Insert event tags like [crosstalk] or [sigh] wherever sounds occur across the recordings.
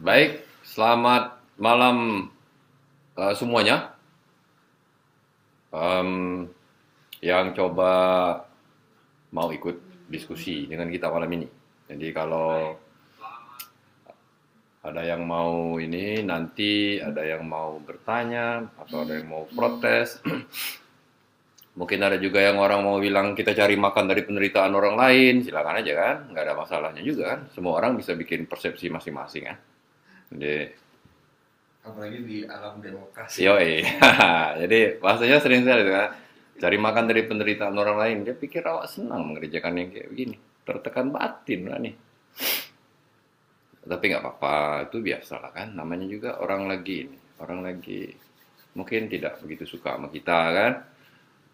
Baik, selamat malam uh, semuanya. Um, yang coba mau ikut diskusi dengan kita malam ini. Jadi kalau ada yang mau ini nanti ada yang mau bertanya atau ada yang mau protes [clears throat] mungkin ada juga yang orang mau bilang kita cari makan dari penderitaan orang lain silakan aja kan nggak ada masalahnya juga kan semua orang bisa bikin persepsi masing-masing kan jadi apalagi di alam demokrasi. Yo [laughs] jadi bahasanya sering sekali kan cari makan dari penderitaan orang lain dia pikir awak senang mengerjakan yang kayak begini. Tertekan batin lah nih. Tapi nggak apa-apa itu biasa lah kan. Namanya juga orang lagi ini orang lagi mungkin tidak begitu suka sama kita kan.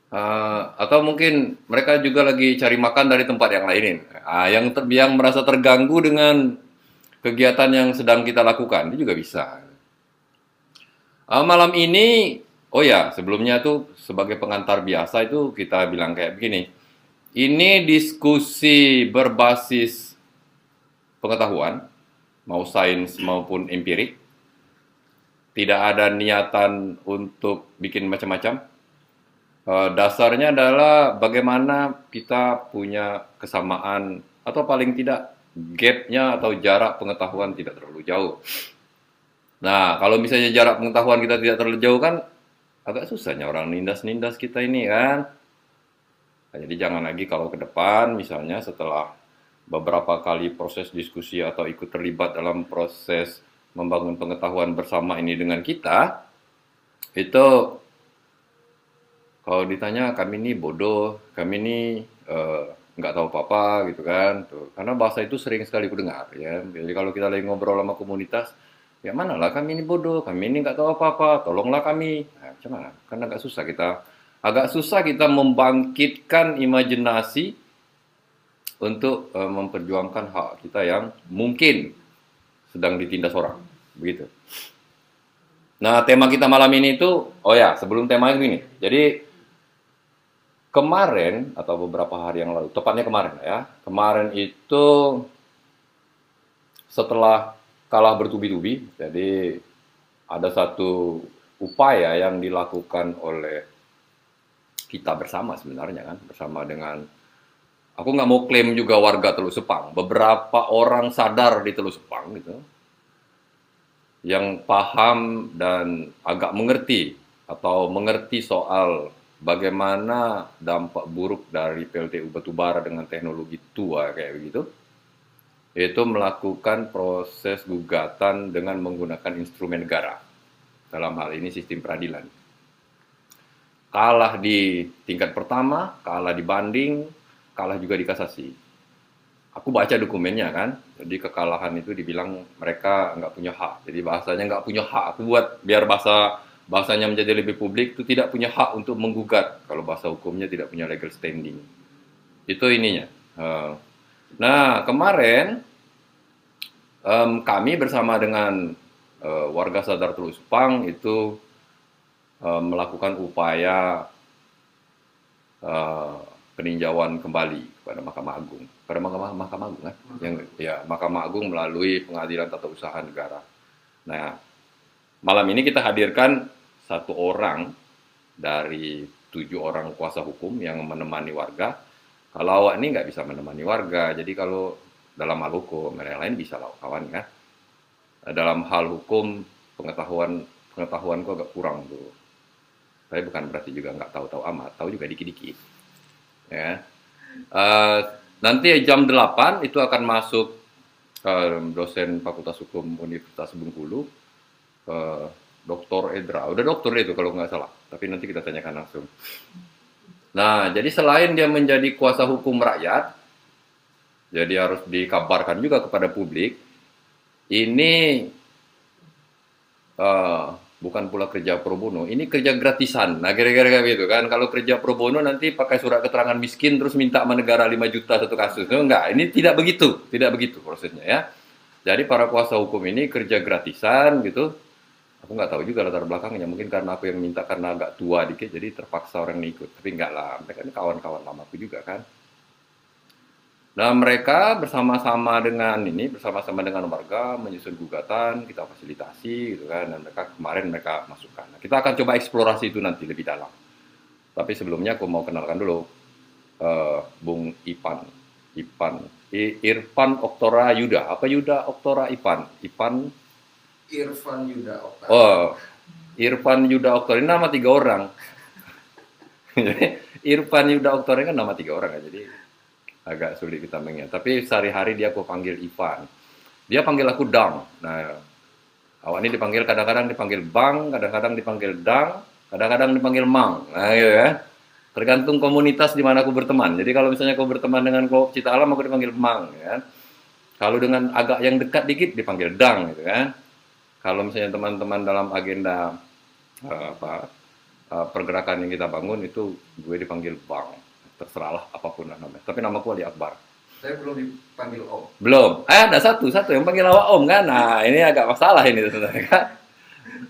Uh, atau mungkin mereka juga lagi cari makan dari tempat yang lain uh, yang ter yang merasa terganggu dengan kegiatan yang sedang kita lakukan itu juga bisa uh, malam ini oh ya sebelumnya tuh sebagai pengantar biasa itu kita bilang kayak begini ini diskusi berbasis pengetahuan mau sains maupun empirik. Tidak ada niatan untuk bikin macam-macam. Uh, dasarnya adalah bagaimana kita punya kesamaan atau paling tidak gapnya atau jarak pengetahuan tidak terlalu jauh. Nah, kalau misalnya jarak pengetahuan kita tidak terlalu jauh kan agak susahnya orang nindas-nindas kita ini kan. Nah, jadi jangan lagi kalau ke depan misalnya setelah beberapa kali proses diskusi atau ikut terlibat dalam proses membangun pengetahuan bersama ini dengan kita, itu kalau ditanya kami ini bodoh, kami ini uh, nggak tahu apa-apa gitu kan, tuh. karena bahasa itu sering sekali ku dengar ya. Jadi kalau kita lagi ngobrol sama komunitas, ya mana lah kami ini bodoh, kami ini nggak tahu apa-apa, tolonglah kami. Nah, mana? Karena agak susah kita, agak susah kita membangkitkan imajinasi untuk uh, memperjuangkan hak kita yang mungkin sedang ditindas orang, begitu. Nah, tema kita malam ini itu, oh ya, sebelum tema ini, jadi kemarin atau beberapa hari yang lalu, tepatnya kemarin ya, kemarin itu setelah kalah bertubi-tubi, jadi ada satu upaya yang dilakukan oleh kita bersama sebenarnya kan, bersama dengan aku nggak mau klaim juga warga Teluk Sepang. Beberapa orang sadar di Teluk Sepang gitu, yang paham dan agak mengerti atau mengerti soal bagaimana dampak buruk dari PLTU batubara dengan teknologi tua kayak begitu, itu melakukan proses gugatan dengan menggunakan instrumen negara. Dalam hal ini sistem peradilan. Kalah di tingkat pertama, kalah di banding, kalah juga di kasasi. Aku baca dokumennya kan, jadi kekalahan itu dibilang mereka nggak punya hak. Jadi bahasanya nggak punya hak. Aku buat biar bahasa bahasanya menjadi lebih publik itu tidak punya hak untuk menggugat kalau bahasa hukumnya tidak punya legal standing. Itu ininya. Eh, nah kemarin um, kami bersama dengan uh, warga Sadar Terus Pang itu uh, melakukan upaya uh, peninjauan kembali kepada Mahkamah Agung. Pada Mahkamah Mahkamah Agung kan? Yang ya Mahkamah Agung melalui Pengadilan Tata Usaha Negara. Nah, malam ini kita hadirkan satu orang dari tujuh orang kuasa hukum yang menemani warga. Kalau awak ini nggak bisa menemani warga, jadi kalau dalam hal hukum, yang lain bisa lah kawan kan. Dalam hal hukum pengetahuan pengetahuanku agak kurang tuh. Tapi bukan berarti juga nggak tahu-tahu amat, tahu juga dikit-dikit ya. Uh, nanti jam 8 itu akan masuk uh, dosen Fakultas Hukum Universitas Bengkulu, uh, Dr. Edra. Udah dokter itu kalau nggak salah, tapi nanti kita tanyakan langsung. Nah, jadi selain dia menjadi kuasa hukum rakyat, jadi harus dikabarkan juga kepada publik, ini uh, bukan pula kerja pro bono, ini kerja gratisan. Nah, kira-kira gitu kan. Kalau kerja pro bono nanti pakai surat keterangan miskin terus minta sama negara 5 juta satu kasus. No, enggak, ini tidak begitu, tidak begitu prosesnya ya. Jadi para kuasa hukum ini kerja gratisan gitu. Aku nggak tahu juga latar belakangnya, mungkin karena aku yang minta karena agak tua dikit, jadi terpaksa orang ikut. Tapi enggak lah, mereka ini kawan-kawan lama aku juga kan. Nah mereka bersama-sama dengan ini bersama-sama dengan warga menyusun gugatan, kita fasilitasi gitu kan, dan mereka kemarin mereka masukkan. Nah, kita akan coba eksplorasi itu nanti lebih dalam. Tapi sebelumnya aku mau kenalkan dulu eh, Bung Ipan, Ipan, I- Irfan Oktora Yuda. Apa Yuda Oktora Ipan? Ipan, Irfan Yuda Okta. oh Irfan Yuda Oktora ini nama tiga orang. [laughs] Irfan Yuda Oktora ini kan nama tiga orang ya, jadi agak sulit kita mengingat. Tapi sehari-hari dia aku panggil Ivan. Dia panggil aku Dang. Nah, awak ini dipanggil kadang-kadang dipanggil Bang, kadang-kadang dipanggil Dang, kadang-kadang dipanggil Mang. Nah, gitu ya. Tergantung komunitas di mana aku berteman. Jadi kalau misalnya aku berteman dengan kelompok Cita Alam, aku dipanggil Mang, ya. Kalau dengan agak yang dekat dikit dipanggil Dang, gitu kan. Kalau misalnya teman-teman dalam agenda eh, apa eh, pergerakan yang kita bangun itu gue dipanggil Bang. Terserahlah apa pun lah namanya. Tapi namaku Ali Akbar. Saya belum dipanggil Om. Belum. Eh, ada satu, satu yang panggil awak Om kan. Nah, ini agak masalah ini sebenarnya kan.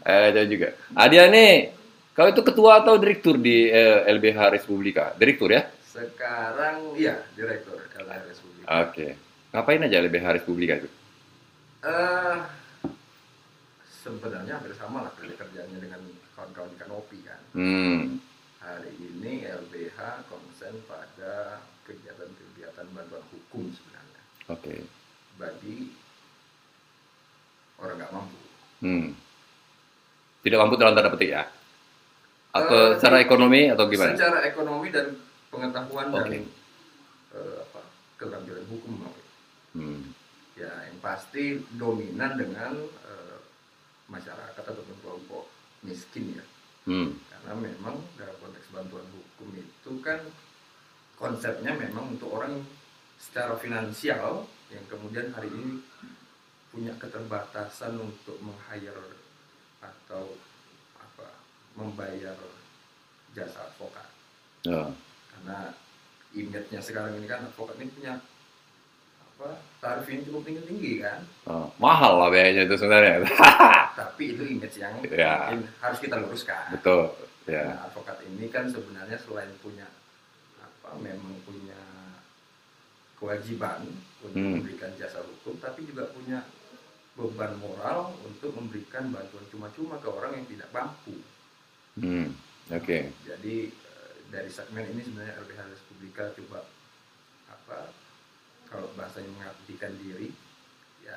Eh, jauh juga. Ah, dia nih, kau itu ketua atau direktur di eh, LBH Republika? Direktur ya? Sekarang iya direktur LH Republik. Oke. Ngapain aja LBH Republika itu? Eh sebenarnya hampir sama lah kerja kerjanya dengan kawan-kawan di Kanopi kan. Hmm. Hari ini LBH konsen pada kegiatan-kegiatan bantuan hukum sebenarnya Oke. bagi orang nggak mampu. Hmm. Tidak mampu dalam tanda petik ya? Atau Eh, secara ekonomi atau gimana? Secara ekonomi dan pengetahuan dan Oke. eh, apa keterampilan hukum. Hmm. ya yang pasti dominan dengan masyarakat atau kelompok miskin ya Hmm. karena memang dalam konteks bantuan hukum itu kan konsepnya memang untuk orang secara finansial yang kemudian hari ini punya keterbatasan untuk meng-hire atau apa membayar jasa advokat Ya. karena image-nya sekarang ini kan advokat ini punya tarif yang cukup tinggi tinggi kan Oh, mahal lah biayanya itu sebenarnya. [laughs] tapi itu image yang Ya. harus kita luruskan Betul. Ya. Nah, advokat ini kan sebenarnya selain punya apa memang punya kewajiban untuk Hmm. memberikan jasa hukum tapi juga punya beban moral untuk memberikan bantuan cuma-cuma ke orang yang tidak mampu Hmm. Oke. jadi eh, dari segmen ini sebenarnya LBH Republika coba apa kalau bahasanya mengabdikan diri ya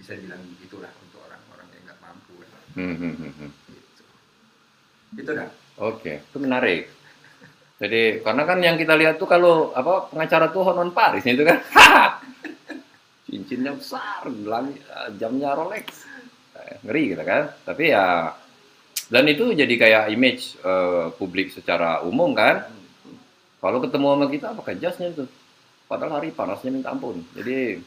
bisa bilang begitulah untuk orang-orang yang nggak mampu kan. Hmm, hmm, hmm, hmm. gitu. itu dah Oke, itu menarik. Jadi karena kan yang kita lihat tuh kalau apa pengacara tuh Honon Paris itu kan, [laughs] cincinnya besar, gelang jamnya Rolex, Eh, ngeri gitu kan. Tapi ya dan itu jadi kayak image eh, publik secara umum kan. Kalau ketemu sama kita pakai jasnya itu, padahal hari panasnya minta ampun. Jadi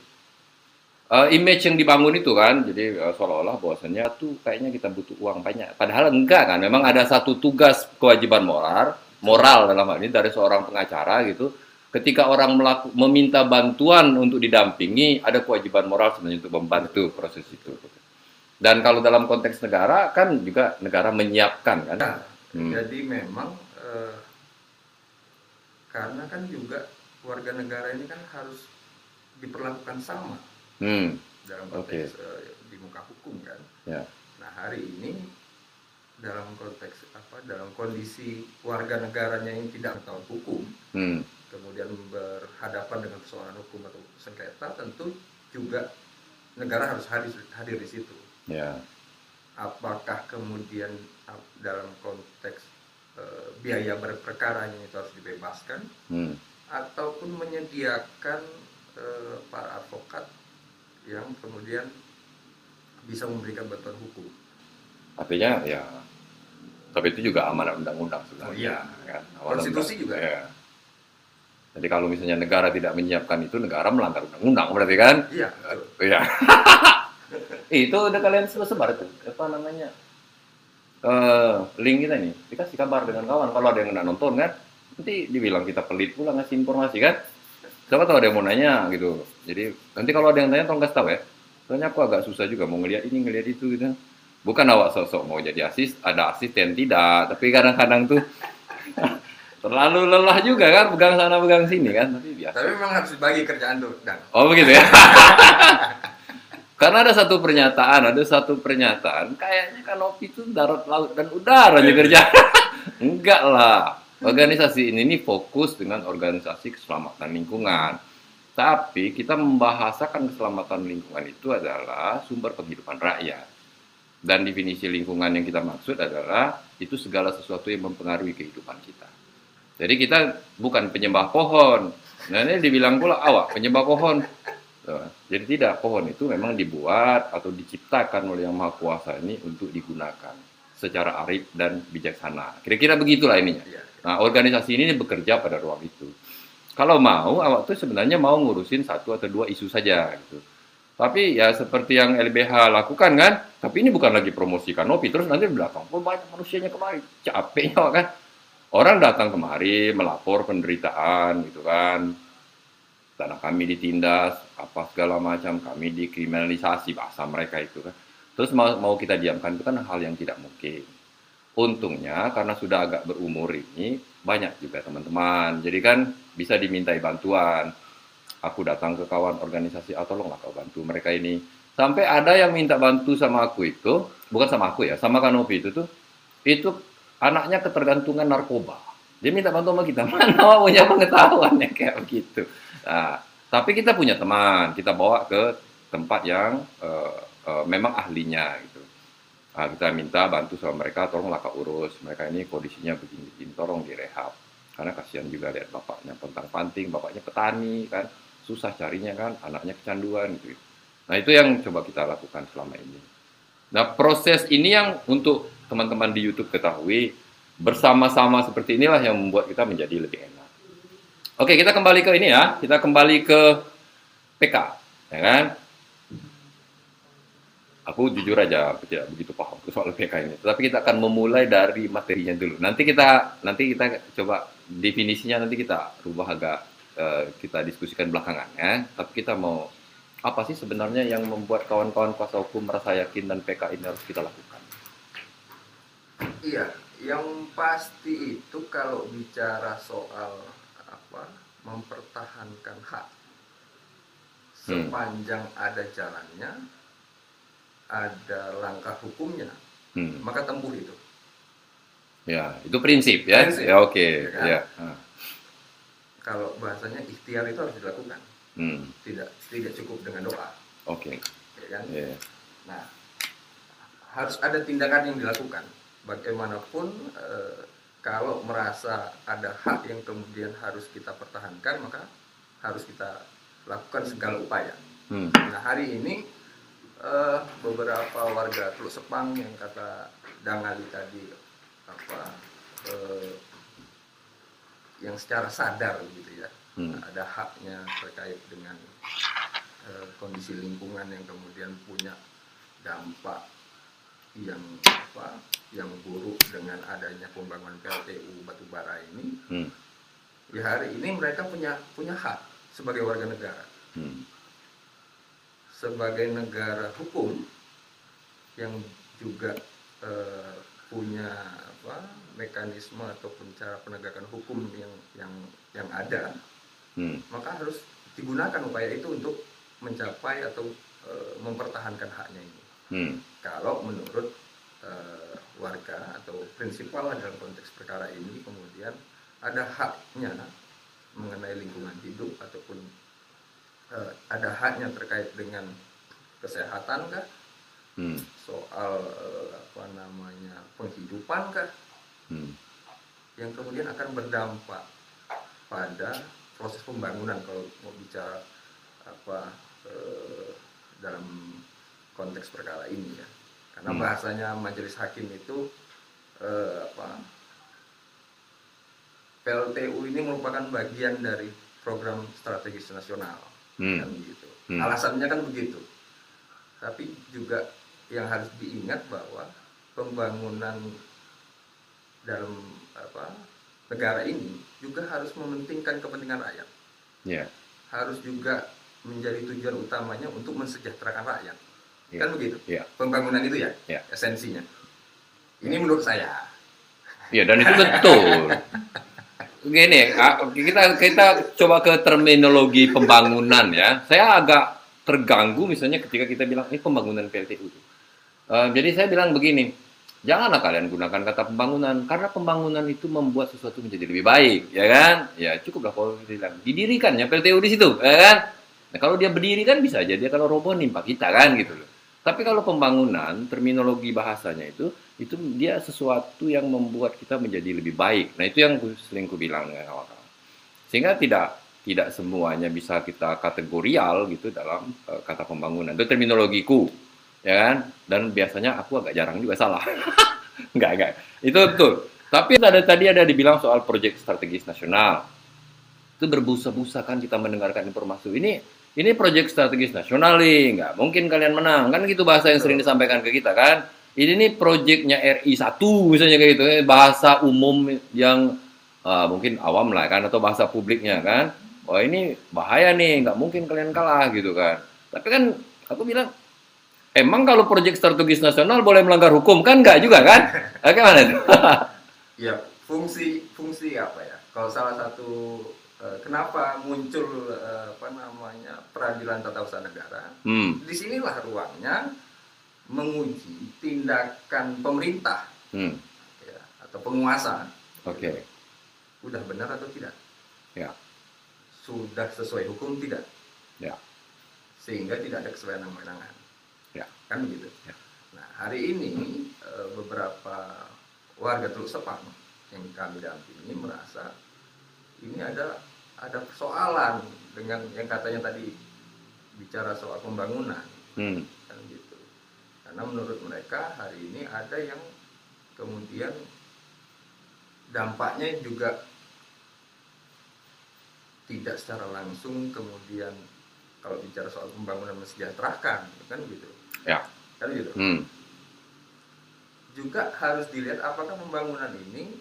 eh, image yang dibangun itu kan, jadi eh, seolah-olah bahwasannya tuh kayaknya kita butuh uang banyak. Padahal enggak kan, memang ada satu tugas kewajiban moral, moral dalam hal ini dari seorang pengacara gitu. Ketika orang melaku, meminta bantuan untuk didampingi, ada kewajiban moral sebenarnya untuk membantu proses itu. Dan kalau dalam konteks negara kan juga negara menyiapkan kan. Nah, Hmm. jadi memang eh, karena kan juga warga negara ini kan harus diperlakukan sama Hmm. dalam konteks eh, di muka hukum kan. Ya. Nah hari ini dalam konteks apa dalam kondisi warga negaranya yang tidak tahu hukum Hmm. kemudian berhadapan dengan persoalan hukum atau sengketa tentu juga negara harus hadir hadir di situ Ya. apakah kemudian dalam konteks eh, biaya berperkaranya itu harus dibebaskan Hmm. Ataupun menyediakan eh, para advokat yang kemudian bisa memberikan bantuan hukum Artinya ya tapi itu juga amanat undang-undang sebenarnya. Oh iya. kan? Amanat Konstitusi undang- juga. ya. Jadi kalau misalnya negara tidak menyiapkan itu negara melanggar undang-undang berarti kan? iya betul. Iya. [laughs] itu udah kalian sebar tuh apa namanya? Eh, link kita nih dikasih kabar dengan kawan kalau ada yang nggak nonton kan nanti dibilang kita pelit pula ngasih informasi kan? Siapa tahu ada yang mau nanya gitu. Jadi nanti kalau ada yang tanya tolong kasih tahu ya. Soalnya aku agak susah juga mau ngeliat ini ngeliat itu gitu. Bukan awak sosok mau jadi asis ada asisten tidak tapi kadang-kadang tuh [laughs] terlalu lelah juga kan? Pegang sana pegang sini kan? Tapi biasa. Tapi memang harus dibagi kerjaan tuh, Dan. oh begitu ya? [laughs] Karena ada satu pernyataan ada satu pernyataan kayaknya kanopi itu darat laut dan udara aja kerja. [laughs] Enggak lah organisasi ini nih fokus dengan organisasi keselamatan lingkungan tapi kita membahasakan keselamatan lingkungan itu adalah sumber penghidupan rakyat dan definisi lingkungan yang kita maksud adalah itu segala sesuatu yang mempengaruhi kehidupan kita jadi kita bukan penyembah pohon nah ini dibilang pula awak penyembah pohon Tuh. Jadi tidak pohon itu memang dibuat atau diciptakan oleh yang maha kuasa ini untuk digunakan secara arif dan bijaksana. Kira-kira begitulah ininya. Nah, organisasi ini bekerja pada ruang itu. Kalau mau, awak tuh sebenarnya mau ngurusin satu atau dua isu saja gitu. Tapi ya seperti yang LBH lakukan kan, tapi ini bukan lagi promosi kanopi, terus nanti di belakang, oh banyak manusianya kemari, capeknya [laughs] kan. Orang datang kemari melapor penderitaan gitu kan, tanah kami ditindas, apa segala macam, kami dikriminalisasi bahasa mereka itu kan. Terus mau, mau kita diamkan itu kan hal yang tidak mungkin. Untungnya karena sudah agak berumur ini banyak juga teman-teman. Jadi kan bisa dimintai bantuan. Aku datang ke kawan organisasi, ah tolonglah kau bantu mereka ini. Sampai ada yang minta bantu sama aku itu, bukan sama aku ya, sama Kanopi itu tuh, itu anaknya ketergantungan narkoba. Dia minta bantu sama kita, [laughs] mana punya pengetahuan yang kayak begitu. Nah, tapi kita punya teman, kita bawa ke tempat yang uh, uh, memang ahlinya gitu. Nah, kita minta bantu sama mereka, tolonglah kak urus. Mereka ini kondisinya begini-begini, tolong direhab. Karena kasihan juga lihat bapaknya pentang panting, bapaknya petani kan, susah carinya kan, anaknya kecanduan gitu. Nah itu yang coba kita lakukan selama ini. Nah proses ini yang untuk teman-teman di YouTube ketahui bersama-sama seperti inilah yang membuat kita menjadi lebih enak. Oke, kita kembali ke ini ya. Kita kembali ke PK, ya kan? Aku jujur aja aku tidak begitu paham soal PK ini. Tetapi kita akan memulai dari materinya dulu. Nanti kita nanti kita coba definisinya nanti kita rubah agak uh, kita diskusikan belakangan ya. Tapi kita mau apa sih sebenarnya yang membuat kawan-kawan kuasa hukum merasa yakin dan PK ini harus kita lakukan? Iya, yang pasti itu kalau bicara soal apa mempertahankan hak sepanjang ada jalannya, ada langkah hukumnya, Hmm. maka tempuh itu. Ya, itu prinsip ya. Prinsip. Ya oke, Ya kan? ya. Ah. Kalau bahasanya ikhtiar itu harus dilakukan, Hmm. tidak tidak cukup dengan doa, Oke. ya kan? Ya. Nah, harus ada tindakan yang dilakukan. Bagaimanapun eh, kalau merasa ada hak yang kemudian harus kita pertahankan, maka harus kita lakukan segala upaya. Hmm. Nah, hari ini eh, beberapa warga Teluk Sepang yang kata Dangali tadi apa eh, yang secara sadar gitu ya Hmm. ada haknya terkait dengan eh, kondisi lingkungan yang kemudian punya dampak yang apa yang buruk dengan adanya pembangunan PLTU batubara ini Hmm. ya hari ini mereka punya punya hak sebagai warga negara Hmm. Sebagai negara hukum yang juga eh, punya apa mekanisme ataupun cara penegakan hukum yang yang yang ada Hmm. maka harus digunakan upaya itu untuk mencapai atau eh, mempertahankan haknya ini Hmm. kalau menurut eh, warga atau prinsipal dalam konteks perkara ini kemudian ada haknya mengenai lingkungan hidup ataupun eh, ada haknya terkait dengan kesehatan kah Hmm. soal eh, apa namanya penghidupan kah Hmm. yang kemudian akan berdampak pada proses pembangunan kalau mau bicara apa eh, dalam konteks perkara ini ya karena Hmm. bahasanya majelis hakim itu eh, apa PLTU ini merupakan bagian dari program strategis nasional Hmm. kan begitu Hmm. alasannya kan begitu tapi juga yang harus diingat bahwa pembangunan dalam apa negara ini juga harus mementingkan kepentingan rakyat Ya. harus juga menjadi tujuan utamanya untuk mensejahterakan rakyat Ya. kan begitu Ya. pembangunan itu ya, Ya. esensinya ini menurut saya Ya dan itu betul. [laughs] gini, ah, kita kita coba ke terminologi pembangunan ya. Saya agak terganggu misalnya ketika kita bilang ini pembangunan PLTU. Uh, jadi saya bilang begini, janganlah kalian gunakan kata pembangunan karena pembangunan itu membuat sesuatu menjadi lebih baik, ya kan? Ya cukuplah kalau bilang didirikan ya PLTU di situ, ya kan? Nah, kalau dia berdiri kan bisa aja dia kalau roboh nimpa kita kan gitu loh. Tapi kalau pembangunan, terminologi bahasanya itu, itu dia sesuatu yang membuat kita menjadi lebih baik. Nah itu yang sering ku bilang ya kawan-kawan. Sehingga tidak tidak semuanya bisa kita kategorial gitu dalam uh, kata pembangunan. Itu terminologiku, ya kan? Dan biasanya aku agak jarang juga salah. [laughs] enggak, enggak. Itu betul. Tapi ada tadi ada dibilang soal proyek strategis nasional. Itu berbusa-busa kan kita mendengarkan informasi ini ini proyek strategis nasional nih, nggak mungkin kalian menang. Kan gitu bahasa yang sering disampaikan ke kita kan. Ini nih proyeknya RI 1 misalnya kayak gitu, eh, bahasa umum yang uh, mungkin awam lah kan, atau bahasa publiknya kan. Wah ini bahaya nih, nggak mungkin kalian kalah gitu kan. Tapi kan aku bilang, emang kalau proyek strategis nasional boleh melanggar hukum kan? Nggak juga kan? [laughs] Bagaimana itu? [laughs] ya, fungsi fungsi apa ya? Kalau salah satu Eh, kenapa muncul uh, apa namanya peradilan tata usaha negara? Hmm. Di sinilah ruangnya menguji tindakan pemerintah hmm. ya, atau penguasa. Oke. Okay. Udah benar atau tidak? Ya. Sudah sesuai hukum tidak? Ya. Sehingga tidak ada kesewenang-wenangan. Ya. Kan begitu. Ya. Nah hari ini uh, beberapa warga Teluk Sepang yang kami dampingi merasa ini ada ada persoalan dengan yang katanya tadi bicara soal pembangunan hmm. Karena menurut mereka hari ini ada yang kemudian dampaknya juga tidak secara langsung kemudian kalau bicara soal pembangunan mensejahterakan kan gitu ya kan gitu hmm. juga harus dilihat apakah pembangunan ini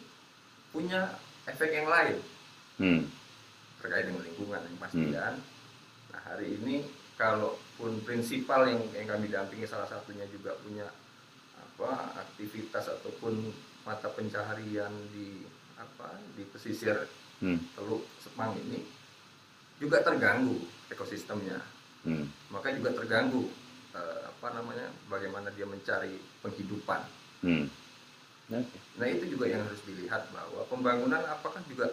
punya efek yang lain hmm terkait dengan lingkungan yang pasti hmm. kan. Nah hari ini kalaupun prinsipal yang yang kami dampingi salah satunya juga punya apa aktivitas ataupun mata pencaharian di apa di pesisir hmm. Teluk Sepang ini juga terganggu ekosistemnya. Hmm. Maka juga terganggu eh, apa namanya bagaimana dia mencari penghidupan. Hmm. Okay. Nah itu juga yang harus dilihat bahwa pembangunan apakah juga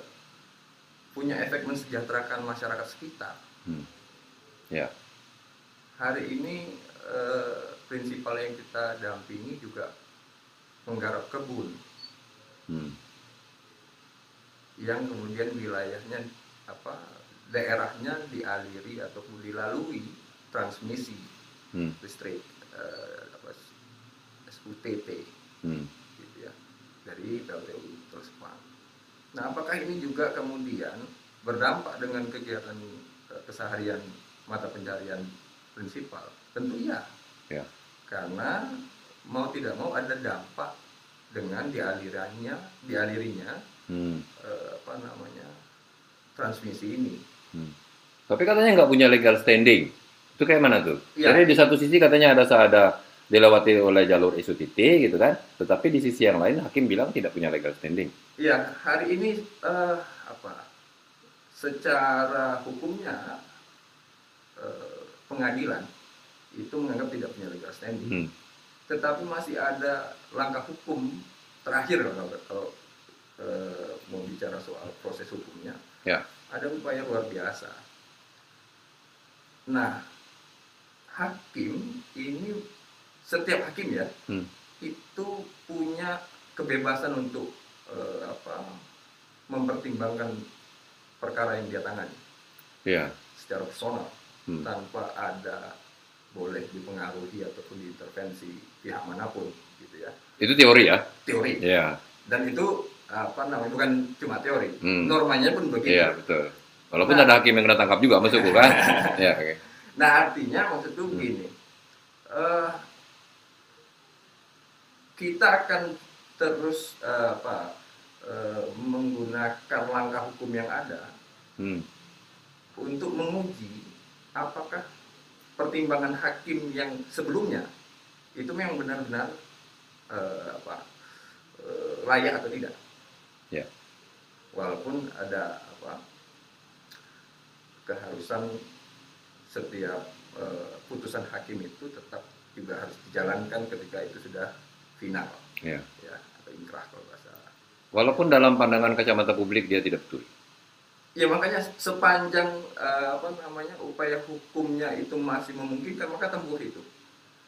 punya efek mensejahterakan masyarakat sekitar. Hmm. Ya. Hari ini eh, prinsipal yang kita dampingi juga menggarap kebun, hmm. yang kemudian wilayahnya apa daerahnya dialiri ataupun dilalui transmisi hmm. listrik eh, apa, SUTP hmm. gitu ya dari PLTU terus Nah, apakah ini juga kemudian berdampak dengan kegiatan eh, keseharian mata pencarian prinsipal? Tentu iya. Ya. Karena mau tidak mau ada dampak dengan dialirannya, dialirinya hmm. eh, apa namanya transmisi ini. Hmm. Tapi katanya nggak punya legal standing. Itu kayak mana tuh? Ya. Jadi di satu sisi katanya ada ada dilewati oleh jalur SUTT gitu kan, tetapi di sisi yang lain hakim bilang tidak punya legal standing. Iya, hari ini uh, apa? Secara hukumnya uh, pengadilan itu menganggap tidak punya legal standing. Hmm. Tetapi masih ada langkah hukum terakhir kalau, kalau uh, mau bicara soal proses hukumnya. Ya. Ada upaya luar biasa. Nah, hakim ini setiap hakim ya hmm. itu punya kebebasan untuk uh, apa mempertimbangkan perkara yang dia tangani yeah. secara personal hmm. tanpa ada boleh dipengaruhi ataupun diintervensi pihak mana pun gitu ya itu teori ya teori yeah. dan itu apa namanya bukan cuma teori hmm. normanya pun begitu iya yeah, betul walaupun nah, ada hakim yang kena tangkap juga masuk kan [laughs] ya okay. nah artinya maksudku hmm. begini uh, kita akan terus uh, apa uh, menggunakan langkah hukum yang ada hmm. untuk menguji apakah pertimbangan hakim yang sebelumnya itu memang benar-benar uh, apa uh, layak atau tidak. Ya. walaupun ada apa keharusan setiap eh, putusan hakim itu tetap juga harus dijalankan ketika itu sudah final Ya. ya atau inkrah kalau bahasa Walaupun dalam pandangan kacamata publik dia tidak betul. Ya makanya sepanjang eh, apa namanya upaya hukumnya itu masih memungkinkan maka tempuh itu.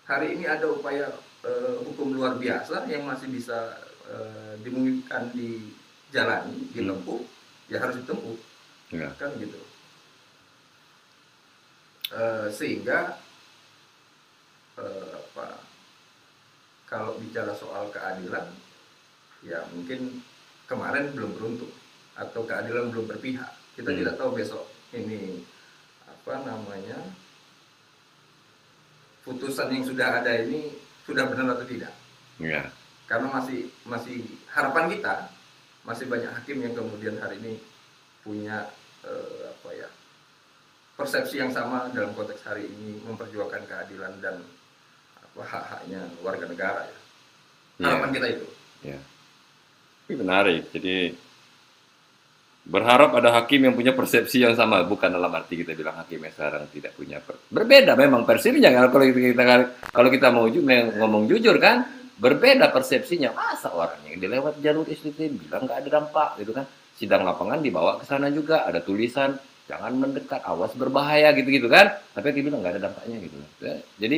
Hari ini ada upaya eh, hukum luar biasa yang masih bisa eh, dimungkinkan dijalani ditempuh ya harus ditempuh. Ya. kan gitu. Eh, sehingga eh, apa kalau bicara soal keadilan ya mungkin kemarin belum beruntung atau keadilan belum berpihak kita Hmm. tidak tahu besok ini apa namanya putusan yang sudah ada ini sudah benar atau tidak Ya. karena masih masih harapan kita masih banyak hakim yang kemudian hari ini punya eh, apa ya persepsi yang sama dalam konteks hari ini memperjuangkan keadilan dan apa hak-haknya warga negara ya. Ya. Harapan kita itu. Ya. Ini menarik. Jadi berharap ada hakim yang punya persepsi yang sama, bukan dalam arti kita bilang hakim yang sekarang tidak punya per- berbeda memang persepsinya. Kalau kita kalau kita mau ju- ngomong jujur kan berbeda persepsinya. Masa orang yang dilewat jalur SDT bilang nggak ada dampak gitu kan? Sidang lapangan dibawa ke sana juga ada tulisan jangan mendekat awas berbahaya gitu-gitu kan? Tapi dia bilang nggak ada dampaknya gitu. Jadi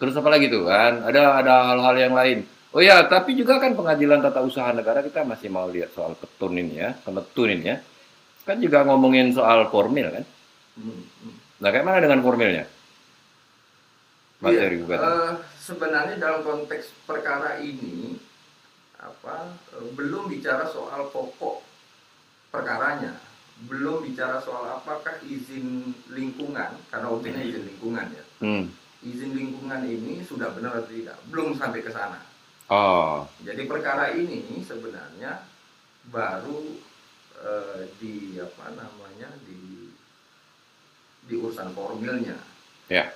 terus apa lagi tuh kan? Ada ada hal-hal yang lain Oh ya, tapi juga kan pengadilan tata usaha negara kita masih mau lihat soal petun ini ya, ini ya. Kan juga ngomongin soal formil kan. Hmm, hmm. Nah, kayak mana dengan formilnya? Materi gugatan. eh, sebenarnya dalam konteks perkara ini apa eh, belum bicara soal pokok perkaranya, belum bicara soal apakah izin lingkungan karena objeknya izin lingkungan ya. Hmm. Izin lingkungan ini sudah benar atau tidak? Belum sampai ke sana. Oh, Jadi perkara ini sebenarnya baru eh, di apa namanya di di urusan formilnya ya.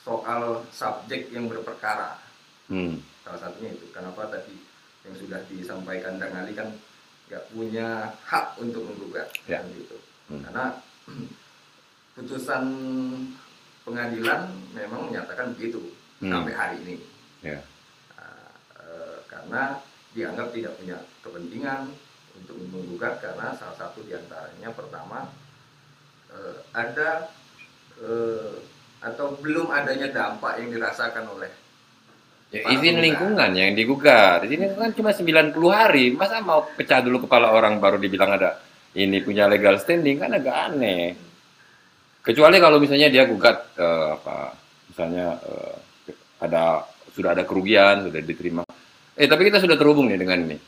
soal subjek yang berperkara Hmm. salah satunya itu kenapa tadi yang sudah disampaikan Kang Ali kan nggak punya hak untuk menggugat Ya. kan gitu Hmm. karena [clears throat] putusan pengadilan memang menyatakan begitu Hmm. sampai hari ini Ya. Eh, karena dianggap tidak punya kepentingan untuk menggugat karena salah satu di antaranya pertama eh, ada eh, atau belum adanya dampak yang dirasakan oleh Ya, izin penggugat. lingkungan yang digugat. Di sini kan cuma 90 hari. Masa mau pecah dulu kepala orang baru dibilang ada ini punya legal standing kan agak aneh. Kecuali kalau misalnya dia gugat eh, apa misalnya eh, ada sudah ada kerugian, sudah diterima. Eh tapi kita sudah terhubung nih dengan ini.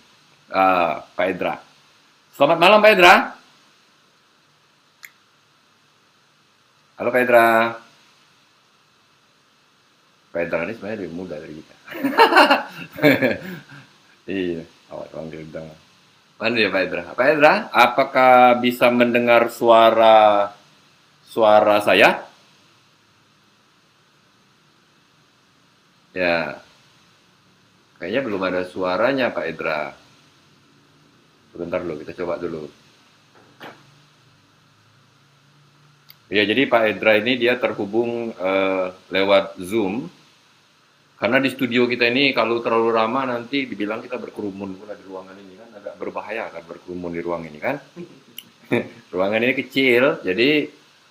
Ah, Pak Edra. Selamat malam Pak Edra. Halo Pak Edra. Pak Edra ini sebenarnya lebih muda dari kita. [laughs] iya, awak panggil dong. Mana dia Pak Edra? Pak Edra, apakah bisa mendengar suara suara saya? Ya, kayaknya belum ada suaranya Pak Edra. Sebentar dulu, kita coba dulu. Ya, jadi Pak Edra ini dia terhubung eh, lewat Zoom. Karena di studio kita ini kalau terlalu ramah nanti dibilang kita berkerumun pula di ruangan ini kan agak berbahaya kan berkerumun di ruang ini kan. [laughs] ruangan ini kecil jadi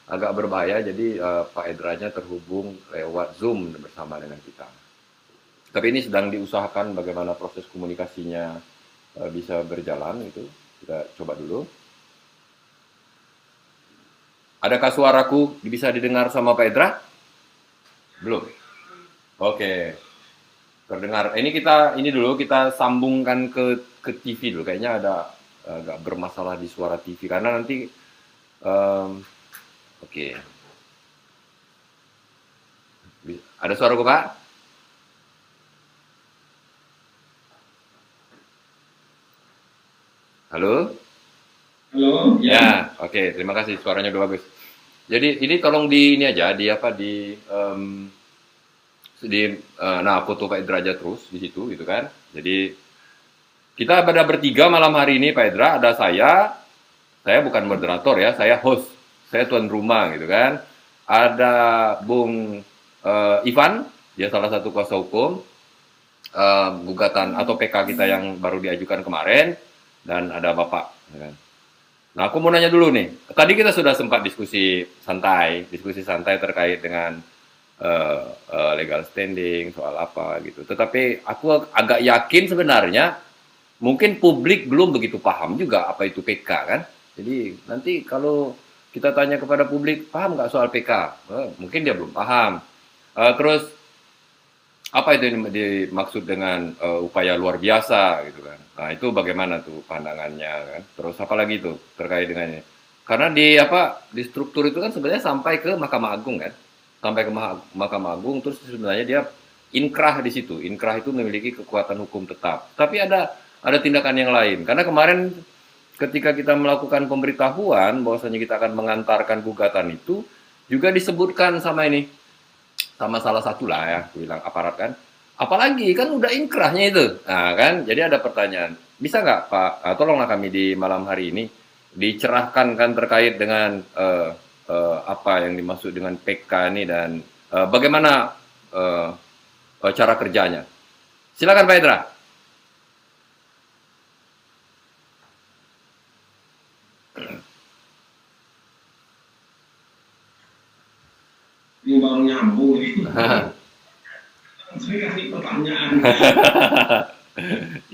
agak berbahaya jadi eh, Pak Edranya terhubung lewat Zoom bersama dengan kita. Tapi ini sedang diusahakan bagaimana proses komunikasinya eh, bisa berjalan itu. Kita coba dulu. Adakah suaraku bisa didengar sama Pak Edra? Belum. Oke. Terdengar. Ini kita ini dulu kita sambungkan ke ke TV dulu. Kayaknya ada agak bermasalah di suara TV karena nanti em, oke. Bi- Ada suaraku, Pak? Halo? Halo, Ya, oke, terima kasih suaranya udah bagus. Jadi ini tolong di ini aja di apa di em, di eh, nah foto Pak Derajat terus di situ gitu kan. Jadi kita ada bertiga malam hari ini Pak Edra, ada saya, saya bukan moderator ya, saya host, saya tuan rumah gitu kan. Ada Bung uh, Ivan, dia salah satu kuasa hukum, uh, gugatan atau PK kita yang baru diajukan kemarin, dan ada Bapak. gitu kan. Nah, aku mau nanya dulu nih. Tadi kita sudah sempat diskusi santai, diskusi santai terkait dengan uh, uh, legal standing soal apa gitu. Tetapi aku agak yakin sebenarnya mungkin publik belum begitu paham juga apa itu PK kan. Jadi nanti kalau kita tanya kepada publik paham nggak soal PK, eh, mungkin dia belum paham. Uh, terus apa itu yang dimaksud dengan uh, upaya luar biasa gitu kan? Nah itu bagaimana tuh pandangannya kan? Terus apa lagi tuh terkait dengannya? Karena di apa di struktur itu kan sebenarnya sampai ke Mahkamah Agung kan? Sampai ke Mahkamah Agung terus sebenarnya dia inkrah di situ. Inkrah itu memiliki kekuatan hukum tetap. Tapi ada ada tindakan yang lain. Karena kemarin ketika kita melakukan pemberitahuan bahwasanya kita akan mengantarkan gugatan itu juga disebutkan sama ini sama salah satu lah ya, bilang aparat kan. Apalagi kan udah inkrahnya itu, nah kan. Jadi ada pertanyaan, bisa nggak Pak? Uh, tolonglah kami di malam hari ini dicerahkan kan terkait dengan uh, uh, apa yang dimaksud dengan PK ini dan uh, bagaimana uh, cara kerjanya. Silakan Pak Edra. ini baru nyambung nih. Saya kasih pertanyaan.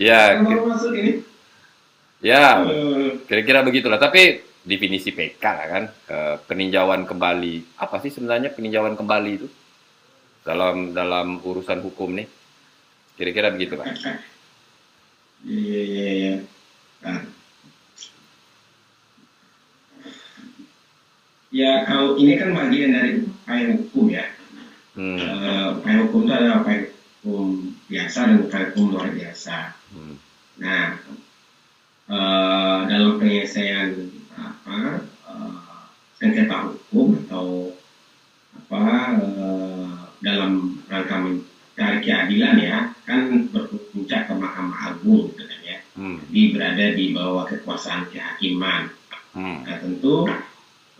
ya, baru masuk ini. ya, kira-kira begitulah. Tapi definisi PK lah kan, eh, peninjauan kembali. Apa sih sebenarnya peninjauan kembali itu dalam dalam urusan hukum nih? Kira-kira begitu Pak. [laughs] Iya, iya, iya. Nah. Ya, kalau ini kan bagian dari upaya hukum ya. Hmm. Eh, upaya hukum itu ada upaya hukum biasa dan upaya hukum luar biasa. hmm. Nah, eh, dalam penyelesaian apa eh, sengketa hukum atau apa eh, dalam rangka mencari keadilan ya, kan berpuncak ke Mahkamah Agung gitu kan ya. Hmm. Jadi berada di bawah kekuasaan kehakiman. Hmm. Nah, tentu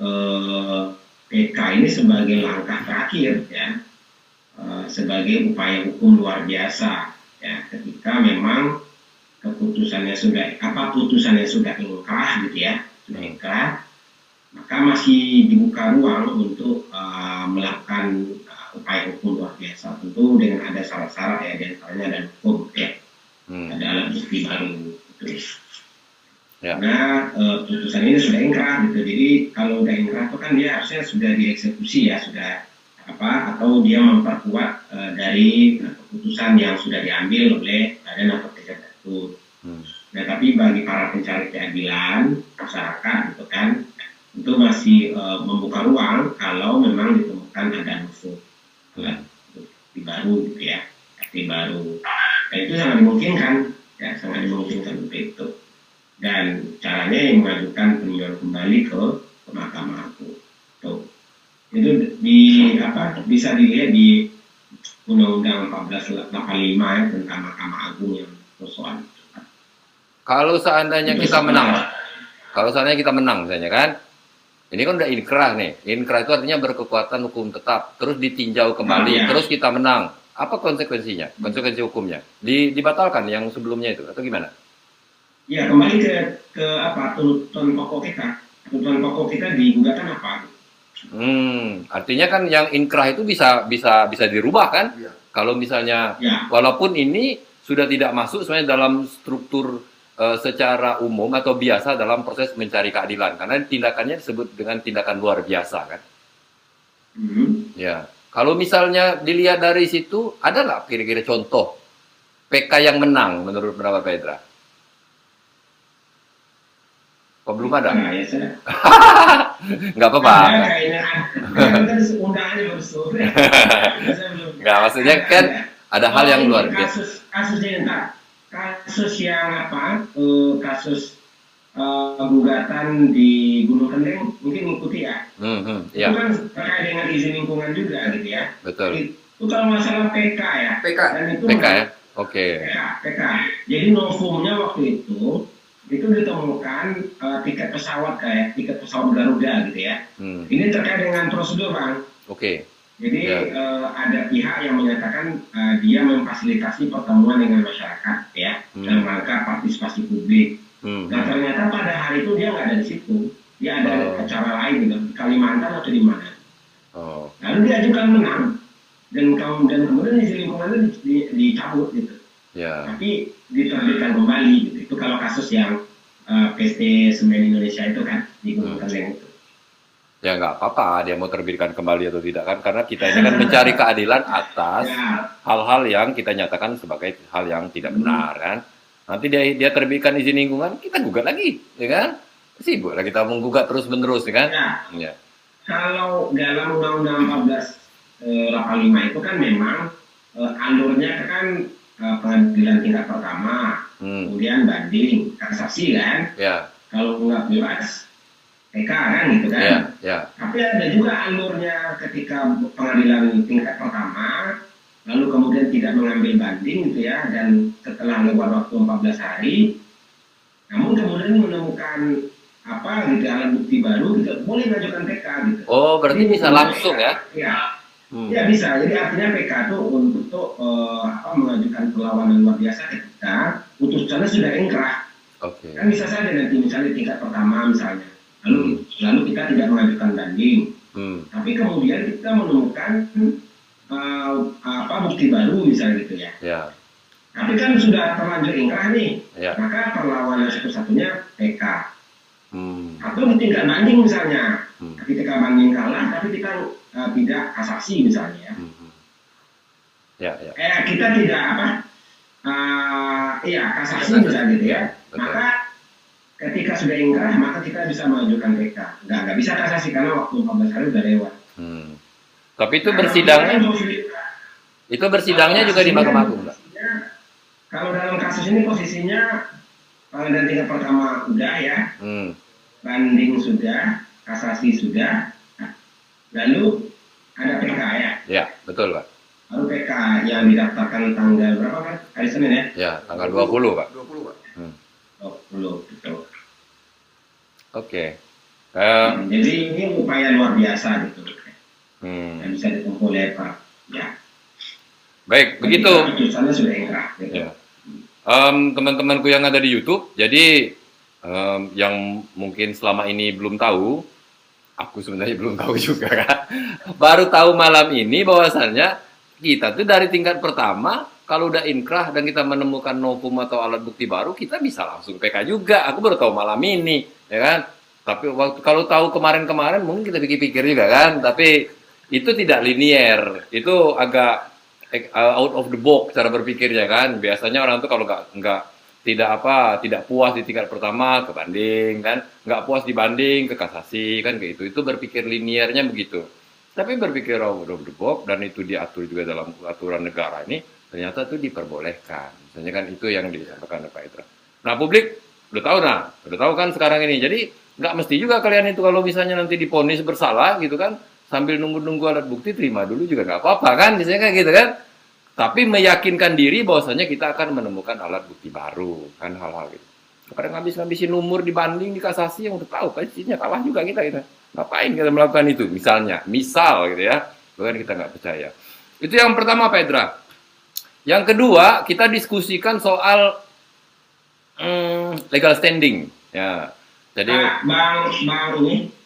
eh, PK ini sebagai langkah terakhir ya, eh, sebagai upaya hukum luar biasa ya, ketika memang keputusannya sudah apa putusannya sudah ingkrah gitu ya, sudah ingkrah, maka masih dibuka ruang untuk eh, melakukan eh, upaya hukum luar biasa tentu dengan ada syarat-syarat ya di antaranya ada hukum ya Hmm. ada alat bukti baru gitu. Ya. Karena eh, putusan ini sudah ingkrah gitu. Jadi kalau udah ingkrah itu kan dia harusnya sudah dieksekusi ya, sudah apa atau dia memperkuat eh, dari eh, keputusan yang sudah diambil oleh badan atau pejabat Hmm. Nah tapi bagi para pencari keadilan masyarakat gitu kan itu masih eh, membuka ruang kalau memang ditemukan ada nufus alat bukti baru gitu ya, bukti baru. Nah itu sangat dimungkinkan ya sangat dimungkinkan untuk itu dan caranya yang mengajukan peninjauan kembali ke, ke Mahkamah Agung. Tuh. Itu di apa bisa dilihat di Undang-Undang 1485 ya, tentang Mahkamah Agung yang persoalan. Kalau seandainya kita menang, kalau seandainya kita menang misalnya kan, ini kan udah inkrah nih. Inkrah itu artinya berkekuatan hukum tetap, terus ditinjau kembali, Nah, ya. terus kita menang. Apa konsekuensinya? Konsekuensi hukumnya? Di, dibatalkan yang sebelumnya itu atau gimana? Ya kembali ke ke apa tuntutan pokok kita. Tuntutan pokok kita di gugatan apa? Hmm, artinya kan yang inkrah itu bisa bisa bisa dirubah kan? Iya. Kalau misalnya Ya, walaupun ini sudah tidak masuk sebenarnya dalam struktur eh, secara umum atau biasa dalam proses mencari keadilan karena tindakannya disebut dengan tindakan luar biasa kan. hmm. Ya. Kalau misalnya dilihat dari situ ada nggak kira-kira contoh PK yang menang menurut pendapat Pedra? Kok belum ada? Nah, ya saya. [laughs] Nggak apa-apa. Ada kayaknya ada. Kan undangannya baru sore. Saya belum- Nggak, maksudnya kan ada hal yang luar biasa. Kasus kasusnya entar. Kasus yang apa? eh, kasus eh, gugatan di Gunung Kendeng mungkin ngikuti ya. Hmm, hmm, Itu ya, kan terkait dengan izin lingkungan juga gitu ya. betul. Itu kalau masalah PK ya. PK. Dan itu PK ya. Oke. PK, PK. Jadi novumnya waktu itu itu ditemukan eh, tiket pesawat kayak tiket pesawat Garuda gitu ya. Hmm. Ini terkait dengan prosedur bang. Oke. Jadi Ya. eh, ada pihak yang menyatakan eh, dia memfasilitasi pertemuan dengan masyarakat ya Hmm. dalam rangka partisipasi publik. Hmm. Nah ternyata pada hari itu dia nggak ada di situ. Dia ada Oh. acara lain gitu, di Kalimantan atau di mana. Oh. Lalu diajukan menang dan kaum dan kemudian isi lingkungannya di- di- dicabut gitu. Ya. Tapi diterbitkan kembali gitu. Itu kalau kasus yang eh, PT Semen Indonesia itu kan di Gunung Hmm. Itu. Ya nggak apa-apa dia mau terbitkan kembali atau tidak kan karena kita ini kan mencari keadilan atas Ya, hal-hal yang kita nyatakan sebagai hal yang tidak benar kan. Nanti dia dia terbitkan izin lingkungan kita gugat lagi, ya kan? Sibuk lah kita menggugat terus menerus, ya kan? ya. Ya. kalau dalam Undang-Undang 14 eh, 85 itu kan memang eh, alurnya kan pengadilan tingkat pertama, Hmm. kemudian banding, kasasi kan. Ya. Kalau nggak jelas PK kan gitu kan. Ya. Ya. Tapi ada juga alurnya ketika pengadilan tingkat pertama, lalu kemudian tidak mengambil banding gitu ya, dan setelah lewat waktu 14 hari, namun kemudian menemukan apa gitu alat bukti baru gitu, boleh mengajukan PK gitu. Oh, berarti bisa langsung ya? Ya, Hmm. ya bisa. Jadi artinya PK itu untuk eh, apa mengajukan perlawanan luar biasa ketika putusannya sudah ingkrah. Oke. Kan bisa saja nanti misalnya tingkat pertama misalnya, lalu lalu kita tidak mengajukan banding, Hmm. tapi kemudian kita menemukan eh, apa bukti baru misalnya gitu ya. Ya. Tapi kan sudah terlanjur ingkrah nih, Ya. maka perlawanan satu-satunya PK Hmm. atau tingkat banding misalnya. Hmm. Ketika banding kalah, tapi kita eh, tidak kasasi misalnya. ya. Hmm. hmm. Ya, ya. Eh kita tidak apa? eh iya kasasi misalnya gitu ya. Betul. Maka ketika sudah ingkrah, maka kita bisa mengajukan PK. Nggak, nggak bisa kasasi karena waktu 14 hari udah lewat. Hmm. Tapi itu bersidangnya itu bersidangnya juga di Mahkamah Agung. Kalau dalam kasus ini posisinya pengadilan tingkat pertama udah ya, Hmm. banding sudah, kasasi sudah, Nah, lalu ada PK ya. Ya, betul, Pak. Lalu PK yang didaftarkan tanggal berapa kan? Hari Senin ya? Ya, tanggal 20, Pak. 20 Pak. Hmm. 20 betul. Oke. Eh, Jadi ini upaya luar biasa gitu hmm. yang bisa ditempuh oleh Pak. Ya. Baik, begitu. Ketika Putusannya sudah ingkrah. Gitu. Ya. Em, teman-temanku yang ada di YouTube, jadi em, yang mungkin selama ini belum tahu, aku sebenarnya belum tahu juga kan. Baru tahu malam ini bahwasannya kita tuh dari tingkat pertama kalau udah inkrah dan kita menemukan novum atau alat bukti baru, kita bisa langsung PK juga. Aku baru tahu malam ini, ya kan? Tapi waktu kalau tahu kemarin-kemarin mungkin kita pikir-pikir juga kan, tapi itu tidak linier. Itu agak eh, out of the box cara berpikirnya kan. Biasanya orang tuh kalau nggak nggak tidak apa tidak puas di tingkat pertama ke banding kan, nggak puas di banding ke kasasi kan kayak gitu. Itu berpikir liniernya begitu. Tapi berpikir out of the box dan itu diatur juga dalam aturan negara ini ternyata itu diperbolehkan. Misalnya kan itu yang disampaikan oleh Pak Itra. Nah publik udah tahu nah, udah tahu kan sekarang ini. Jadi nggak mesti juga kalian itu kalau misalnya nanti diponis bersalah gitu kan, sambil nunggu-nunggu alat bukti terima dulu juga nggak apa-apa kan, biasanya kayak gitu kan. Tapi meyakinkan diri bahwasanya kita akan menemukan alat bukti baru kan hal-hal gitu. Kadang ngabis-ngabisin umur dibanding di kasasi yang udah tahu kan isinya kalah juga kita kita. Ngapain kita melakukan itu? Misalnya, misal gitu ya, bukan kita nggak percaya. Itu yang pertama Pak Edra. Yang kedua, kita diskusikan soal mm, legal standing. Ya, jadi Nah, bang, bang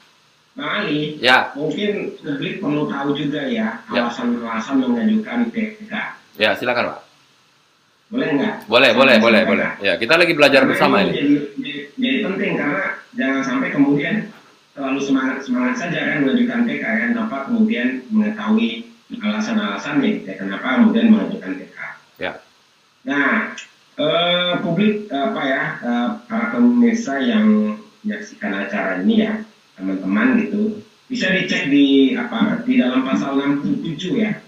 bang Ali, ya, mungkin publik perlu tahu juga ya Ya. alasan-alasan mengajukan PK. ya silakan Pak. Boleh nggak? Boleh, Saya boleh, boleh, boleh. Ya, kita lagi belajar Karena bersama ini. Jadi, jadi, jadi penting karena jangan sampai kemudian terlalu semangat semangat saja kan mengajukan PK kan tanpa kemudian mengetahui alasan-alasannya ya, kenapa kemudian mengajukan PK. Ya. Nah, eh, publik apa ya eh, para pemirsa yang menyaksikan acara ini ya teman-teman gitu. Bisa dicek di apa di dalam pasal 67 ya.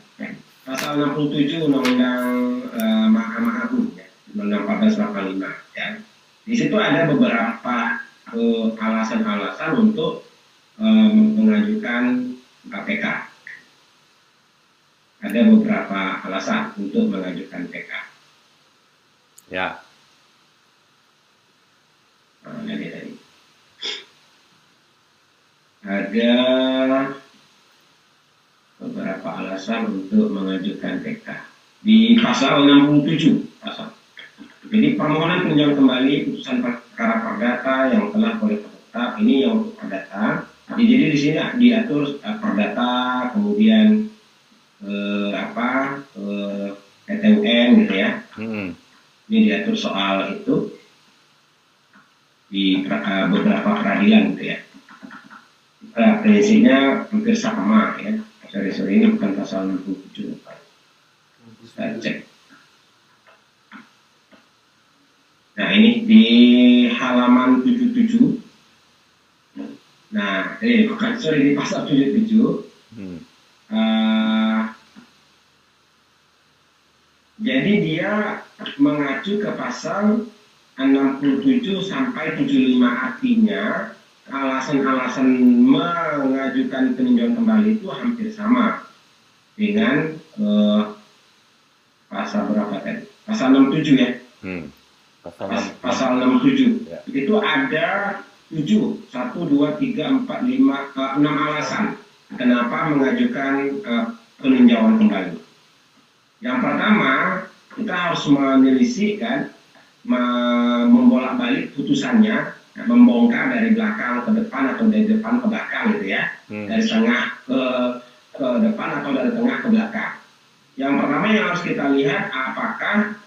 Pasal 67 undang-undang eh, Mahkamah Agung ya undang 1485 ya. Di situ ada beberapa eh, alasan-alasan untuk eh, mengajukan PK ada beberapa alasan untuk mengajukan PK Ya. Nah. Ada beberapa alasan untuk mengajukan PK di pasal 67 pasal. Jadi permohonan peninjauan kembali putusan perkara perdata yang telah boleh tetap ini yang untuk perdata. Jadi, jadi di sini diatur uh, perdata kemudian eh, apa eh, PTUN gitu ya. Hmm. Ini diatur soal itu di uh, beberapa peradilan gitu ya. Uh, prinsipnya hampir sama ya. Sorry, sorry ini bukan pasal 67. Kita cek. Nah ini di halaman 77. Nah, eh bukan sorry di pasal 77. Hmm. Eh, jadi dia mengacu ke pasal 67 sampai 75 artinya alasan-alasan mengajukan peninjauan kembali itu hampir sama dengan eh, pasal berapa tadi? Pasal 67 ya. Hmm. Pasal Pas, pasal 67 Ya. itu ada 7 1 2 3 4 5 eh, 6 alasan kenapa mengajukan eh, peninjauan kembali. Yang pertama, kita harus menelisik kan me- membolak-balik putusannya, membongkar dari belakang ke depan atau dari depan ke belakang gitu ya, Hmm. dari tengah ke ke depan atau dari tengah ke belakang. Yang pertama yang harus kita lihat apakah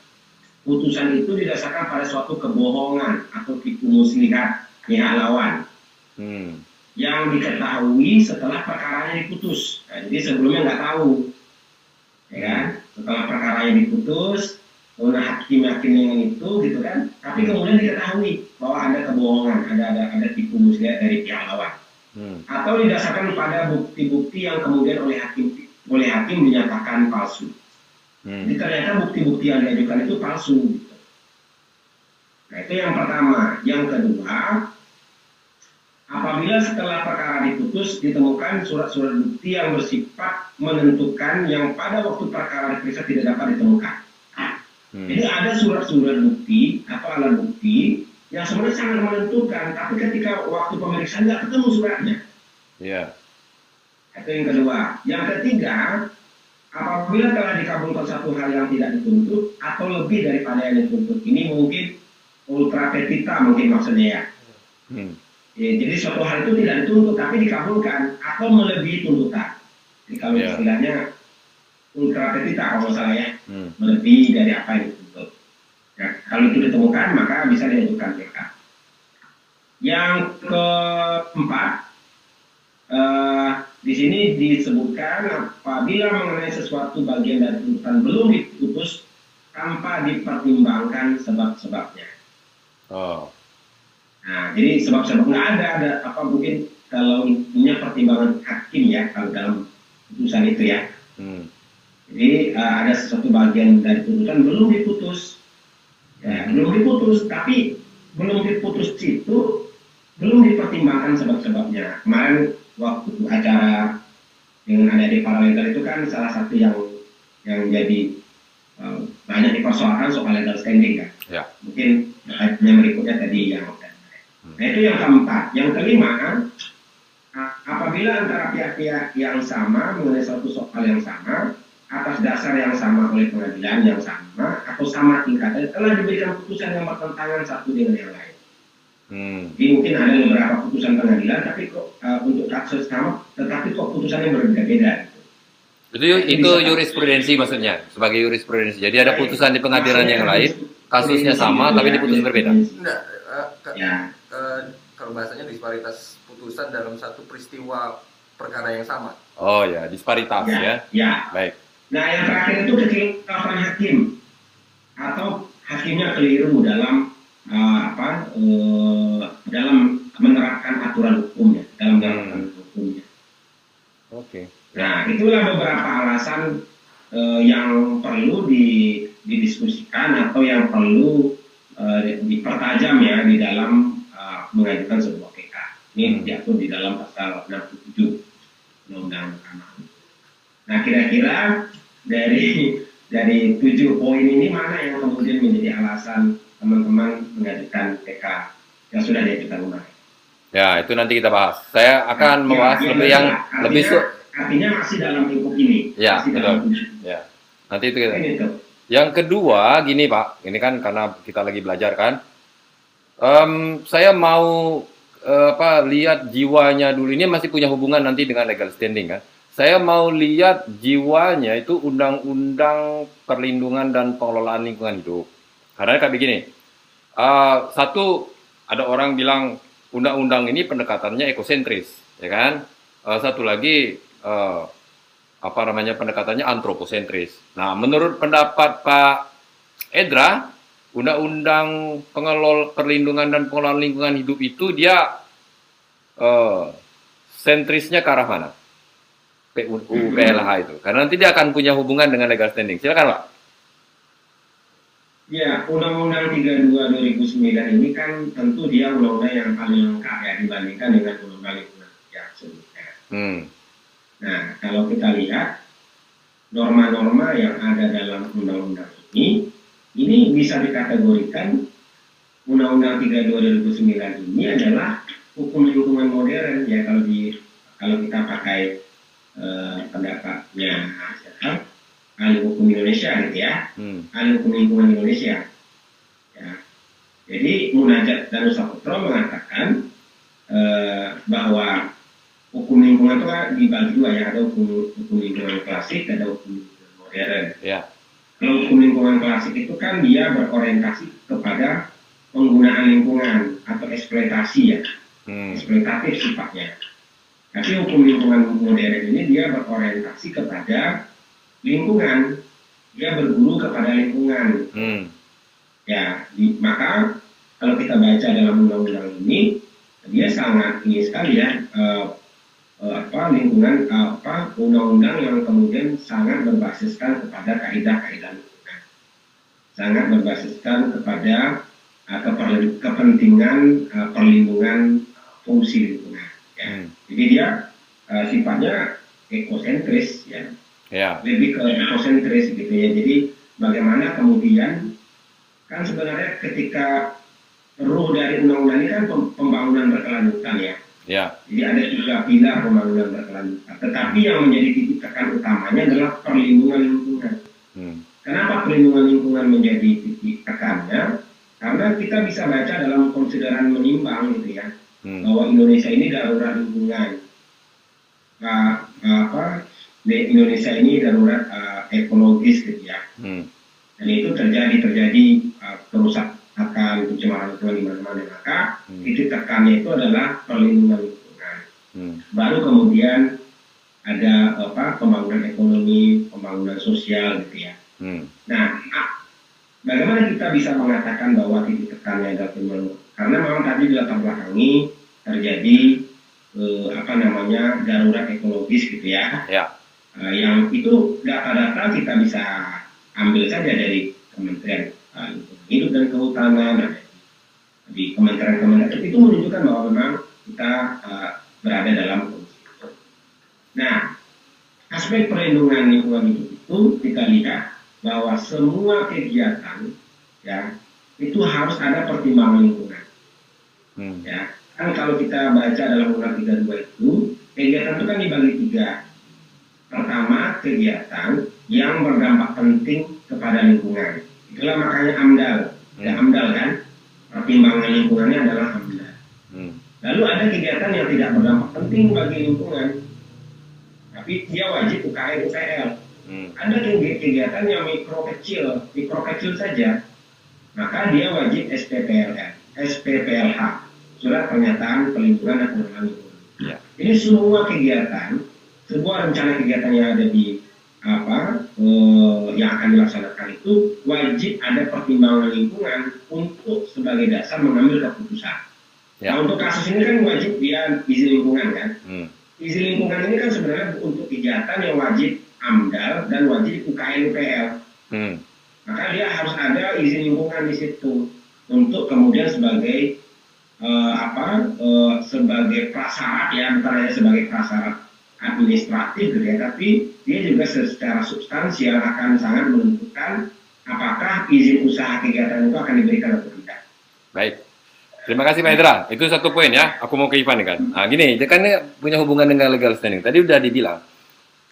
putusan itu didasarkan pada suatu kebohongan atau tipu muslihat pihak lawan Hmm. yang diketahui setelah perkaranya diputus. Nah, jadi sebelumnya nggak tahu, ya kan? Setelah perkaranya diputus, kemudian hakim yakin dengan itu, gitu kan? Tapi kemudian diketahui bahwa ada kebohongan, ada ada ada tipu muslihat dari pihak lawan, Hmm. atau didasarkan pada bukti-bukti yang kemudian oleh hakim oleh hakim dinyatakan palsu. Hmm. Jadi ternyata bukti-bukti yang diajukan itu palsu. Gitu. Nah itu yang pertama. Yang kedua, apabila setelah perkara diputus ditemukan surat-surat bukti yang bersifat menentukan yang pada waktu perkara diperiksa tidak dapat ditemukan. Hmm. Jadi ada surat-surat bukti atau alat bukti yang sebenarnya sangat menentukan, tapi ketika waktu pemeriksaan nggak ketemu suratnya. Ya. Itu yang kedua. Yang ketiga, apabila telah dikabulkan satu hal yang tidak dituntut atau lebih daripada yang dituntut, ini mungkin ultra petita mungkin maksudnya ya. Hmm. Ya, jadi suatu hal itu tidak dituntut tapi dikabulkan atau melebihi tuntutan. Jadi kalau Ya. istilahnya ultra petita kalau salah ya, Hmm. melebihi dari apa yang dituntut. Ya, kalau itu ditemukan maka bisa diajukan PK. Yang keempat, eh, di sini disebutkan apabila mengenai sesuatu bagian dari tuntutan belum diputus tanpa dipertimbangkan sebab-sebabnya. Oh. Nah, jadi sebab-sebab nggak ada, ada apa mungkin kalau punya pertimbangan hakim ya kalau dalam putusan itu ya. Hmm. Jadi eh, ada sesuatu bagian dari tuntutan belum diputus, ya, belum diputus, tapi belum diputus itu belum dipertimbangkan sebab-sebabnya. Kemarin waktu acara yang ada di paralegal itu kan salah satu yang yang jadi eh, banyak dipersoalkan soal legal standing kan. Ya. Mungkin yang berikutnya tadi yang Nah itu yang keempat. Yang kelima, apabila antara pihak-pihak yang sama mengenai suatu soal yang sama, atas dasar yang sama oleh pengadilan yang sama, atau sama tingkatan, telah diberikan putusan yang bertentangan satu dengan yang lain. Hmm. Jadi mungkin ada beberapa putusan pengadilan, tapi kok uh, untuk kasus sama, tetapi kok putusannya berbeda-beda. Itu itu jurisprudensi maksudnya sebagai jurisprudensi. Jadi ada putusan di pengadilan yang lain, kasusnya sama tapi diputus berbeda. Enggak, eh, ke- Ya, eh, kalau bahasanya disparitas putusan dalam satu peristiwa perkara yang sama. Oh ya, disparitas ya, ya. ya. Baik. Nah, yang terakhir itu kekeliruan hakim atau hakimnya keliru dalam uh, apa uh, dalam menerapkan aturan hukumnya, dalam menerapkan hukumnya. Oke. Nah, itulah beberapa alasan uh, yang perlu di, didiskusikan atau yang perlu uh, dipertajam ya di dalam uh, mengajukan sebuah PK. Ini Hmm. diatur di dalam pasal 67 Undang-Undang Mahkamah. Nah, kira-kira dari dari tujuh poin ini mana yang kemudian menjadi alasan teman-teman mengajukan PK yang sudah diajukan kemarin? Ya, itu nanti kita bahas. Saya akan Ya, membahas ya, lebih ya, yang artinya, lebih su artinya masih dalam lingkup ini. Ya, masih betul. ya. Nanti itu kita. Yang kedua, gini Pak, ini kan karena kita lagi belajar kan. Em, saya mau eh, apa lihat jiwanya dulu. Ini masih punya hubungan nanti dengan legal standing kan. Saya mau lihat jiwanya itu undang-undang perlindungan dan pengelolaan lingkungan hidup. Karena kayak begini, eh, satu ada orang bilang undang-undang ini pendekatannya ekosentris, ya kan? Eh, satu lagi eh, apa namanya pendekatannya antroposentris. Nah, menurut pendapat Pak Edra, undang-undang pengelol perlindungan dan pengelolaan lingkungan hidup itu dia eh, sentrisnya ke arah mana? PUU PLH itu. Karena nanti dia akan punya hubungan dengan legal standing. Silakan, Pak. Ya, Undang-Undang 32 2009 ini kan tentu dia undang-undang yang paling lengkap ya dibandingkan dengan undang-undang lingkungan yang sebelumnya. Hmm. Nah, kalau kita lihat norma-norma yang ada dalam undang-undang ini, ini bisa dikategorikan Undang-Undang 32 2009 ini adalah hukum lingkungan modern ya kalau di kalau kita pakai eh, pendapatnya siapa? ahli hukum Indonesia gitu ya Hmm. ahli hukum lingkungan Indonesia. Ya. Jadi Munajat Danusa Putro mengatakan eh, bahwa hukum lingkungan itu kan dibagi dua ya, ada hukum, hukum lingkungan klasik, ada hukum lingkungan modern. Ya. Kalau hukum lingkungan klasik itu kan dia berorientasi kepada penggunaan lingkungan atau eksploitasi ya, Hmm. eksploitatif sifatnya. Tapi hukum lingkungan modern ini dia berorientasi kepada lingkungan, dia berguru kepada lingkungan. Hmm. Ya, di- maka kalau kita baca dalam undang-undang ini, dia sangat ini sekali ya eh, eh, apa lingkungan apa undang-undang yang kemudian sangat berbasiskan kepada kaidah-kaidah lingkungan, sangat berbasiskan kepada keperlu- kepentingan eh, perlindungan fungsi lingkungan. Ya. Hmm. Jadi dia eh, sifatnya ekosentris ya Ya. lebih ke ekosentris gitu ya. Jadi bagaimana kemudian kan sebenarnya ketika ruh dari undang-undang ini kan pem- pembangunan berkelanjutan ya. Ya. Jadi ada tiga pilar pembangunan berkelanjutan. Tetapi yang menjadi titik tekan utamanya adalah perlindungan lingkungan. Hmm. Kenapa perlindungan lingkungan menjadi titik tekannya? Karena kita bisa baca dalam konsideran menimbang gitu ya Hmm. bahwa Indonesia ini darurat lingkungan. Nah, apa Indonesia ini darurat eh, ekologis gitu ya. Hmm. Dan itu terjadi terjadi uh, kerusakan pencemaran lingkungan di mana-mana maka Hmm. titik tekannya itu adalah perlindungan lingkungan. Hmm. Baru kemudian ada apa pembangunan ekonomi, pembangunan sosial gitu ya. Hmm. Nah, bagaimana kita bisa mengatakan bahwa titik tekannya adalah? Karena memang tadi di latar belakangi terjadi eh, apa namanya darurat ekologis gitu ya. Ya. Eh, yang itu data-data kita bisa ambil saja dari Kementerian eh, Hidup dan Kehutanan di kementerian-kementerian itu menunjukkan bahwa memang kita eh, berada dalam kondisi itu. Nah, aspek perlindungan lingkungan hidup itu kita lihat bahwa semua kegiatan ya itu harus ada pertimbangan lingkungan Hmm. ya kan kalau kita baca dalam undang 32 itu kegiatan itu kan dibagi tiga. Pertama kegiatan yang berdampak penting kepada lingkungan. Itulah makanya amdal. Ya Hmm. amdal kan? Pertimbangan lingkungannya adalah amdal. Hmm. lalu ada kegiatan yang tidak berdampak penting bagi lingkungan. Tapi dia wajib UKM UKL Hmm. ada kegi- kegiatan yang mikro kecil, mikro kecil saja, maka dia wajib SPPLH, SPPLH, surat pernyataan perlindungan dan pengelolaan lingkungan. Ya. Jadi semua kegiatan, sebuah rencana kegiatan yang ada di apa eh, yang akan dilaksanakan itu wajib ada pertimbangan lingkungan untuk sebagai dasar mengambil keputusan. Ya. Nah untuk kasus ini kan wajib dia izin lingkungan kan Hmm. izin lingkungan ini kan sebenarnya untuk kegiatan yang wajib AMDAL dan wajib UKM UPL. Hmm. Maka dia harus ada izin lingkungan di situ untuk kemudian sebagai eh, apa eh, sebagai prasyarat ya bukan hanya sebagai prasyarat administratif gitu ya, tapi dia juga secara substansial akan sangat menentukan apakah izin usaha kegiatan itu akan diberikan atau tidak. Baik. Terima kasih Pak Hendra. Itu satu poin ya. Aku mau ke Ivan kan. Nah, gini, dia kan punya hubungan dengan legal standing. Tadi udah dibilang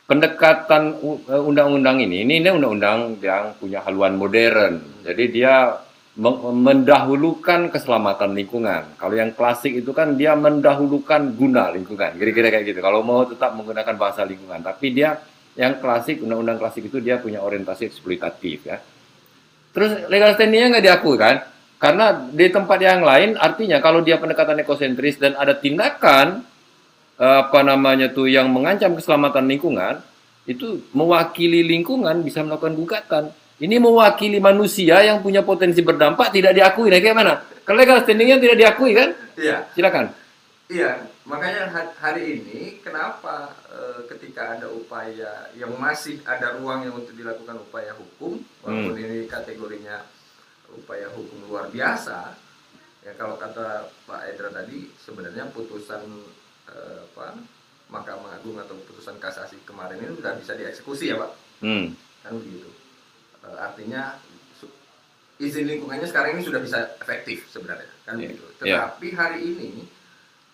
pendekatan eh, undang-undang ini, ini undang-undang yang punya haluan modern. Jadi dia mendahulukan keselamatan lingkungan. Kalau yang klasik itu kan dia mendahulukan guna lingkungan. Kira-kira kayak gitu. Kalau mau tetap menggunakan bahasa lingkungan, tapi dia yang klasik undang-undang klasik itu dia punya orientasi eksploitatif ya. Terus legal standingnya nggak diakui kan? Karena di tempat yang lain artinya kalau dia pendekatan ekosentris dan ada tindakan apa namanya tuh yang mengancam keselamatan lingkungan itu mewakili lingkungan bisa melakukan gugatan. Ini mewakili manusia yang punya potensi berdampak tidak diakui. Nah, kayak mana? Kalau legal standingnya tidak diakui kan? Iya, Silakan. iya. Makanya ha- hari ini kenapa eh, ketika ada upaya yang masih ada ruang yang untuk dilakukan upaya hukum, walaupun ini kategorinya upaya hukum luar biasa, ya kalau kata Pak Edra tadi sebenarnya putusan eh, apa Mahkamah Agung atau putusan kasasi kemarin ini sudah bisa dieksekusi ya Pak, Hmm. kan begitu. Eh, artinya izin lingkungannya sekarang ini sudah bisa efektif sebenarnya kan Iya, begitu. iya. Tetapi hari ini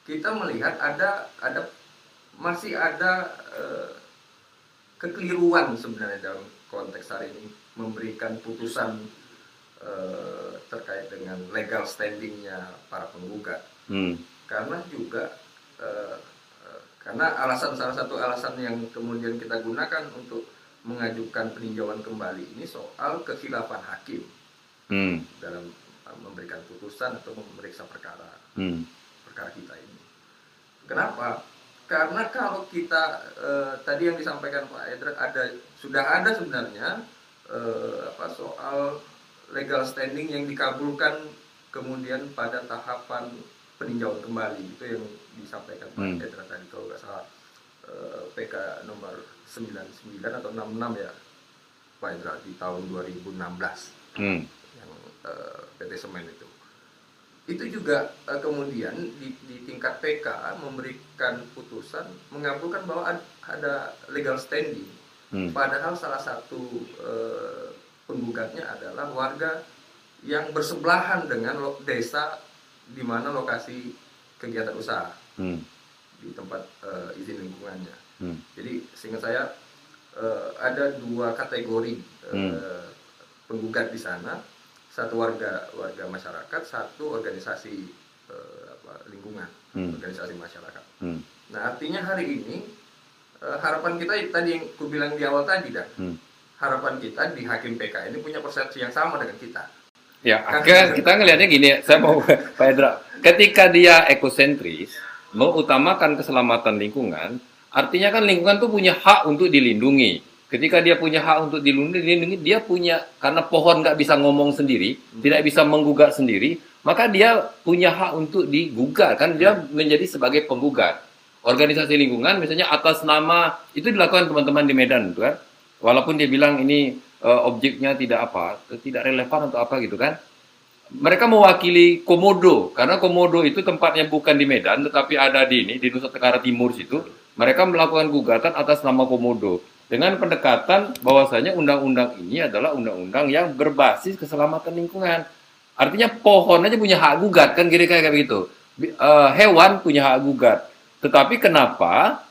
kita melihat ada ada masih ada eh, kekeliruan sebenarnya dalam konteks hari ini memberikan putusan eh, terkait dengan legal standingnya para penggugat Hmm. karena juga eh, karena alasan salah satu alasan yang kemudian kita gunakan untuk mengajukan peninjauan kembali ini soal kekhilafan hakim Hmm. dalam eh, memberikan putusan atau memeriksa perkara Hmm. perkara kita ini. Kenapa? Karena kalau kita eh, tadi yang disampaikan Pak Edra ada sudah ada sebenarnya eh, apa soal legal standing yang dikabulkan kemudian pada tahapan peninjauan kembali itu yang disampaikan Pak Hmm. Edra tadi kalau nggak salah eh, PK nomor 99 atau 66 ya Pak Edra di tahun 2016 Hmm. yang eh, PT Semen itu. Itu juga eh, kemudian di, di tingkat PK memberikan putusan mengabulkan bahwa ad- ada legal standing. Hmm. Padahal salah satu eh, penggugatnya adalah warga yang bersebelahan dengan desa di mana lokasi kegiatan usaha Hmm. Di tempat eh, izin lingkungannya. Hmm. Jadi seingat saya eh, ada dua kategori eh, Hmm. penggugat di sana, satu warga warga masyarakat, satu organisasi eh, apa, lingkungan, Hmm. organisasi masyarakat. Hmm. Nah artinya hari ini eh, harapan kita tadi yang ku bilang di awal tadi dan Hmm. harapan kita di hakim PK ini punya persepsi yang sama dengan kita. Ya, Kan akhirnya kita ngelihatnya gini, saya mau [laughs] Pak Edra, ketika dia ekosentris, mengutamakan keselamatan lingkungan, artinya kan lingkungan tuh punya hak untuk dilindungi. Ketika dia punya hak untuk dilindungi, dia punya karena pohon nggak bisa ngomong sendiri, tidak bisa menggugat sendiri, maka dia punya hak untuk digugat kan dia menjadi sebagai penggugat. Organisasi lingkungan misalnya atas nama itu dilakukan teman-teman di Medan itu kan. Walaupun dia bilang ini eh, objeknya tidak apa, tidak relevan atau apa gitu kan. Mereka mewakili Komodo karena Komodo itu tempatnya bukan di Medan tetapi ada di ini di Nusa Tenggara Timur situ. Mereka melakukan gugatan atas nama Komodo dengan pendekatan bahwasanya undang-undang ini adalah undang-undang yang berbasis keselamatan lingkungan. Artinya pohon aja punya hak gugat kan kira-kira kayak begitu. Eh, hewan punya hak gugat. Tetapi kenapa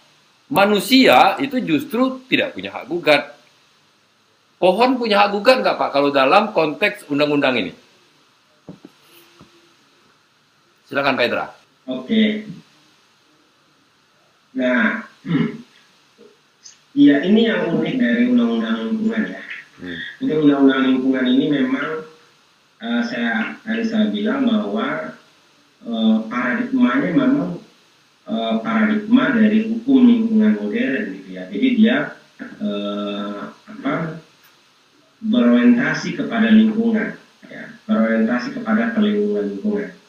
manusia itu justru tidak punya hak gugat? Pohon punya hak gugat nggak Pak kalau dalam konteks undang-undang ini? Silakan Pak Edra. Oke. Nah, [clears throat] ya ini yang unik dari undang-undang lingkungan ya. Hmm. Jadi undang-undang lingkungan ini memang eh, saya tadi saya bilang bahwa eh, paradigmanya memang eh, paradigma dari hukum lingkungan modern gitu ya. Jadi dia eh, apa berorientasi kepada lingkungan, ya, berorientasi kepada perlindungan lingkungan.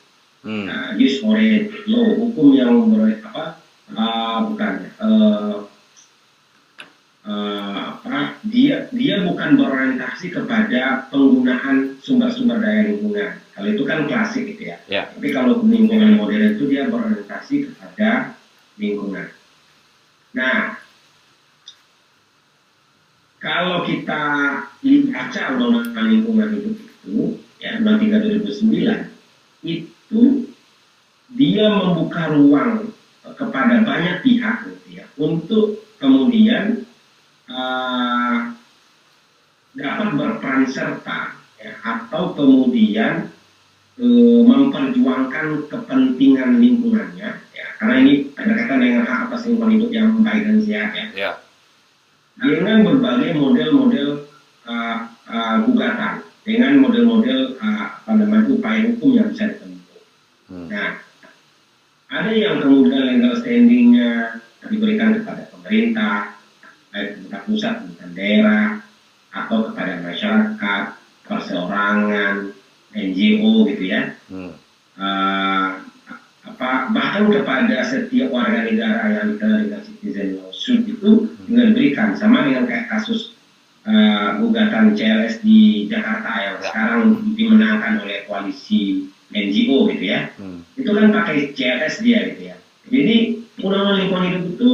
Hmm. Nah, use oriented law, hukum yang ber apa? ah, bukan. eh, eh, apa? Dia dia bukan berorientasi kepada penggunaan sumber-sumber daya lingkungan. Kalau itu kan klasik gitu ya. Ya. Tapi kalau lingkungan modern itu dia berorientasi kepada lingkungan. Nah, kalau kita baca undang-undang lingkungan hidup itu, ya undang 3 2009, itu dia membuka ruang kepada banyak pihak gitu ya, untuk kemudian uh, dapat berperan serta ya, atau kemudian uh, memperjuangkan kepentingan lingkungannya ya, karena ini ada kaitan dengan hak atas lingkungan hidup yang baik dan sehat ya. Ya. Dengan berbagai model-model uh, uh, gugatan, dengan model-model uh, apa namanya upaya hukum yang bisa. Hmm. Nah, ada yang kemudian legal standingnya diberikan kepada pemerintah, baik pemerintah pusat, pemerintah daerah, atau kepada masyarakat, perseorangan, NGO gitu ya. Hmm. Uh, apa bahkan kepada setiap warga negara yang dengan citizen lawsuit itu hmm. juga diberikan sama dengan kayak kasus uh, gugatan CLS di Jakarta yang ya. sekarang dimenangkan oleh koalisi NGO gitu ya. Hmm. Itu kan pakai CLS dia gitu ya. Jadi undang-undang lingkungan hidup itu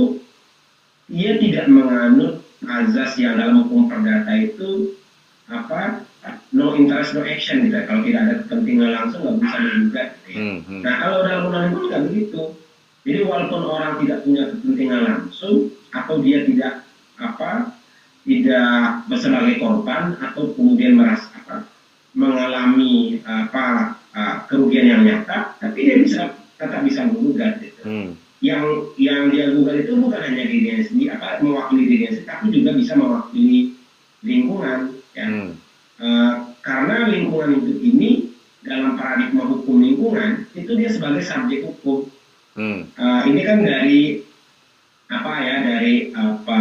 ia tidak menganut azas yang dalam hukum perdata itu apa no interest no action gitu ya. kalau tidak ada kepentingan langsung nggak bisa digugat gitu ya. Hmm, hmm. Nah kalau dalam undang-undang itu nggak begitu. Jadi walaupun orang tidak punya kepentingan langsung atau dia tidak apa tidak sebagai korban atau kemudian merasa apa mengalami apa uh, kerugian yang nyata, tapi dia bisa tetap bisa menggugat. Gitu. Hmm. Yang yang dia gugat itu bukan hanya dirinya sendiri, apa mewakili dirinya sendiri, tapi juga bisa mewakili lingkungan. Ya. Hmm. Uh, karena lingkungan itu ini dalam paradigma hukum lingkungan itu dia sebagai subjek hukum. Hmm. Uh, ini kan dari apa ya dari apa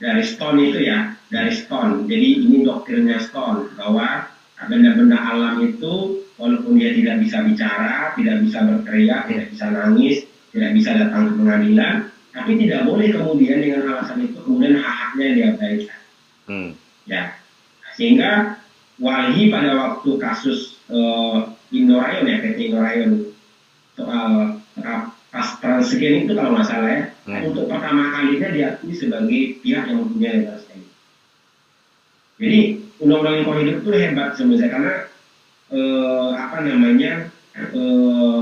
dari Stone itu ya dari Stone. Jadi ini doktrinnya Stone bahwa benda-benda alam itu walaupun dia tidak bisa bicara, tidak bisa berteriak, tidak bisa nangis, tidak bisa datang ke pengadilan, tapi tidak boleh kemudian dengan alasan itu kemudian hak-haknya diabaikan. Hmm. Ya, sehingga Walhi pada waktu kasus uh, Indorayon ya PT Indorayon soal uh, pas transgen itu kalau nggak salah ya, hmm. untuk pertama kalinya diakui sebagai pihak yang mempunyai legal standing. Jadi undang-undang lingkungan hidup itu hebat sebenarnya karena eh, apa namanya eh,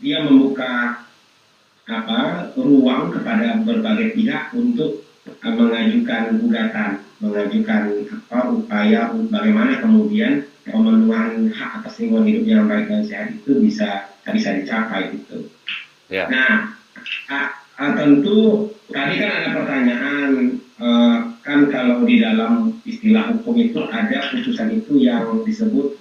dia membuka apa ruang kepada berbagai pihak untuk eh, mengajukan gugatan, mengajukan apa upaya bagaimana kemudian pemenuhan hak atas lingkungan hidup yang baik dan sehat itu bisa bisa dicapai gitu. Ya. Nah, a, a, tentu tadi kan ada pertanyaan uh, kan kalau di dalam istilah hukum itu ada putusan itu yang disebut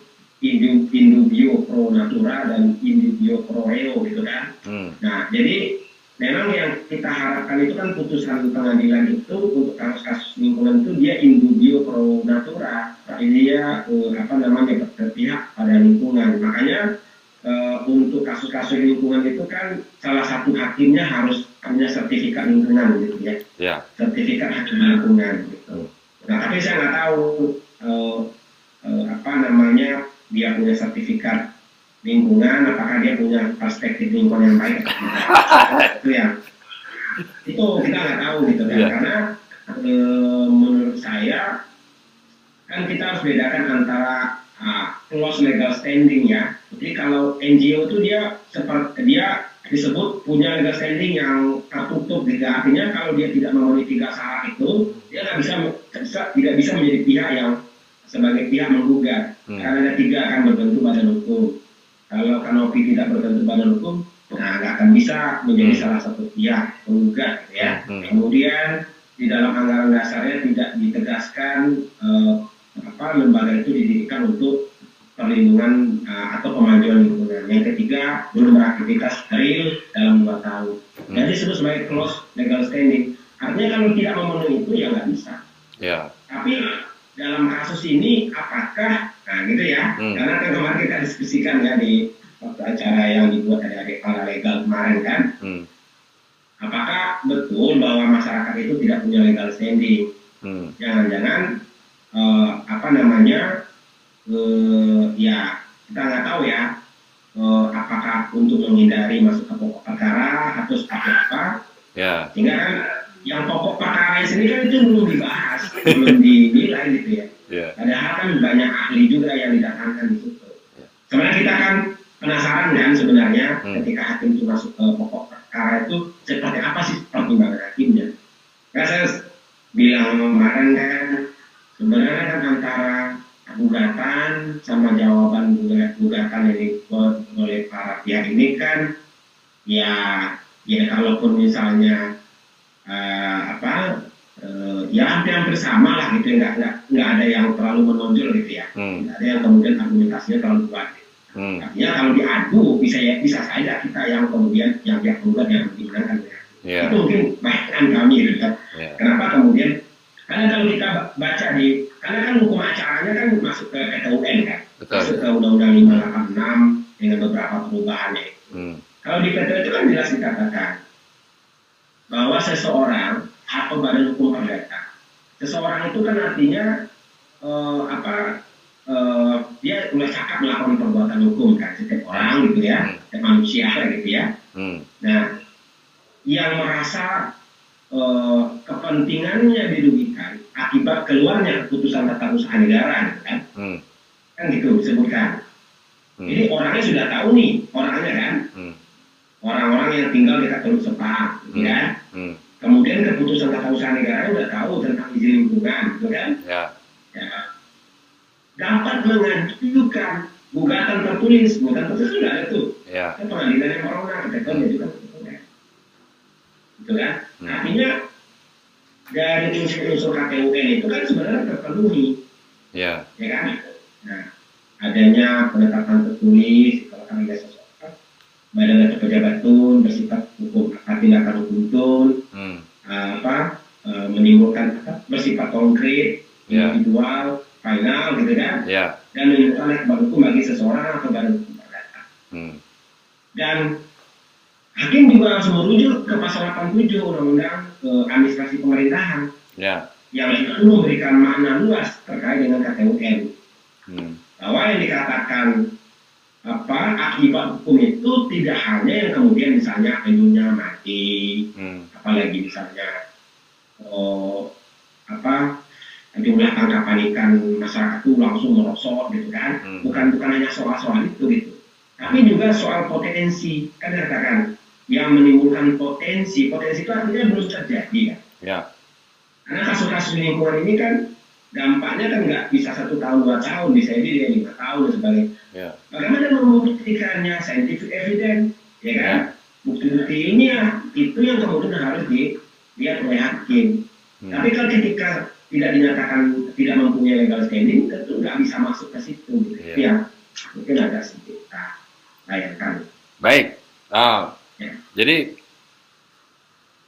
indubio pro natura dan indubio pro reo gitu kan. Hmm. Nah, jadi memang yang kita harapkan itu kan putusan pengadilan itu untuk kasus-kasus lingkungan itu dia indubio pro natura, tapi dia uh, apa namanya berpihak pada lingkungan. Makanya uh, untuk kasus-kasus lingkungan itu kan salah satu hakimnya harus punya sertifikat lingkungan gitu ya. Yeah. Sertifikat hakim lingkungan gitu. Nah, tapi saya nggak tahu uh, uh, apa namanya dia punya sertifikat lingkungan, apakah dia punya perspektif lingkungan yang baik? Itu ya. Itu kita nggak tahu gitu kan. Yeah. karena e, menurut saya kan kita harus bedakan antara uh, close legal standing ya. Jadi kalau NGO itu dia seperti dia disebut punya legal standing yang tertutup gitu. Artinya kalau dia tidak memenuhi tiga syarat itu dia nggak bisa, bisa tidak bisa menjadi pihak yang sebagai pihak menggugat hmm. karena ada tiga akan berbentuk badan hukum kalau kanopi tidak berbentuk badan hukum nah nggak akan bisa menjadi hmm. salah satu pihak menggugat ya hmm. kemudian di dalam anggaran dasarnya tidak ditegaskan uh, apa lembaga itu didirikan untuk perlindungan uh, atau pemajuan lingkungan. Yang ketiga, belum beraktivitas real dalam dua tahun. Hmm. Jadi disebut sebagai close legal standing. Artinya kalau tidak memenuhi itu ya nggak bisa. Yeah. Tapi dalam kasus ini apakah nah gitu ya hmm. karena kan kemarin kita diskusikan ya di waktu acara yang dibuat dari adik para legal kemarin kan hmm. apakah betul bahwa masyarakat itu tidak punya legal standing hmm. jangan-jangan uh, apa namanya uh, ya kita nggak tahu ya uh, apakah untuk menghindari masuk ke pokok perkara atau seperti apa ya. sehingga kan belum dibahas, belum dinilai gitu ya. Ya. Padahal kan banyak ahli juga yang didatangkan di situ. Ya. Sebenarnya kita kan penasaran kan sebenarnya Hmm. ketika hakim itu masuk ke pokok perkara itu seperti apa sih pertimbangan hakimnya. Nah, saya bilang kemarin kan sebenarnya kan antara gugatan sama jawaban guga- gugatan yang dibuat oleh para pihak ini kan ya ya kalaupun misalnya eh, apa eh, ya hampir-hampir sama lah gitu nggak nggak nggak ada yang terlalu menonjol gitu ya Hmm. nggak ada yang kemudian argumentasinya terlalu kuat Hmm. artinya kalau diadu bisa ya bisa saja kita yang kemudian yang pihak penggugat yang dimenangkan ya. Ya. itu mungkin bayangan kami gitu kan Ya. kenapa kemudian karena kalau kita ba- baca di karena kan hukum acaranya kan masuk ke PTUN kan Betul. masuk ke Undang-Undang 586 dengan beberapa perubahannya Hmm. kalau di PT itu kan jelas dikatakan bahwa seseorang atau badan hukum perdata, seseorang itu kan artinya eh, apa eh, dia mulai cakap melakukan perbuatan hukum kan setiap orang gitu ya, Hmm. setiap manusia gitu ya. Hmm. Nah, yang merasa eh, kepentingannya dirugikan akibat keluarnya keputusan tata usaha negara gitu kan, Hmm. kan gitu disebutkan. Hmm. Jadi orangnya sudah tahu nih orangnya kan, Hmm. Orang-orang yang tinggal dekat Teluk Sepang, gitu Hmm. kan. Hmm. Kemudian keputusan tata usaha negara udah tahu tentang izin lingkungan, gitu kan. Ya. Ya. Dapat mengajukan gugatan tertulis, gugatan tertulis sudah ada tuh. Ya. Kan pengadilan yang corona, kita mengajukan gugatan. Gitu kan. Hmm. Artinya dari unsur-unsur KTUN itu kan sebenarnya terpenuhi, Ya. ya kan. Nah, adanya penetapan tertulis kalau kami sesuatu badan atau pejabat tun bersifat hukum tindakan hukum tun Hmm. apa eh, menimbulkan apa, bersifat konkret Ya. individual final gitu kan Ya. dan menimbulkan akibat hukum bagi seseorang atau badan hukum perdata Hmm. dan hakim juga harus merujuk ke pasal 87 undang-undang eh, administrasi pemerintahan Ya. yang itu memberikan makna luas terkait dengan KTUN Hmm. bahwa yang dikatakan apa akibat hukum itu tidak hanya yang kemudian misalnya penyunya mati Hmm. apalagi misalnya oh, apa jumlah tangkapan ikan masyarakat itu langsung merosot gitu kan Hmm. bukan bukan hanya soal-soal itu gitu tapi juga soal potensi kan dikatakan yang menimbulkan potensi potensi itu artinya belum terjadi kan Ya. karena kasus-kasus lingkungan ini kan dampaknya kan nggak bisa satu tahun dua tahun bisa jadi dia lima tahun dan sebagainya Ya. bagaimana membuktikannya scientific evidence ya kan bukti-bukti ini ya itu yang kemudian harus dilihat oleh hakim Hmm. tapi kalau ketika tidak dinyatakan tidak mempunyai legal standing tentu nggak bisa masuk ke situ gitu Iya. ya mungkin agak sedikit bayangkan Baik. Nah, Ya. jadi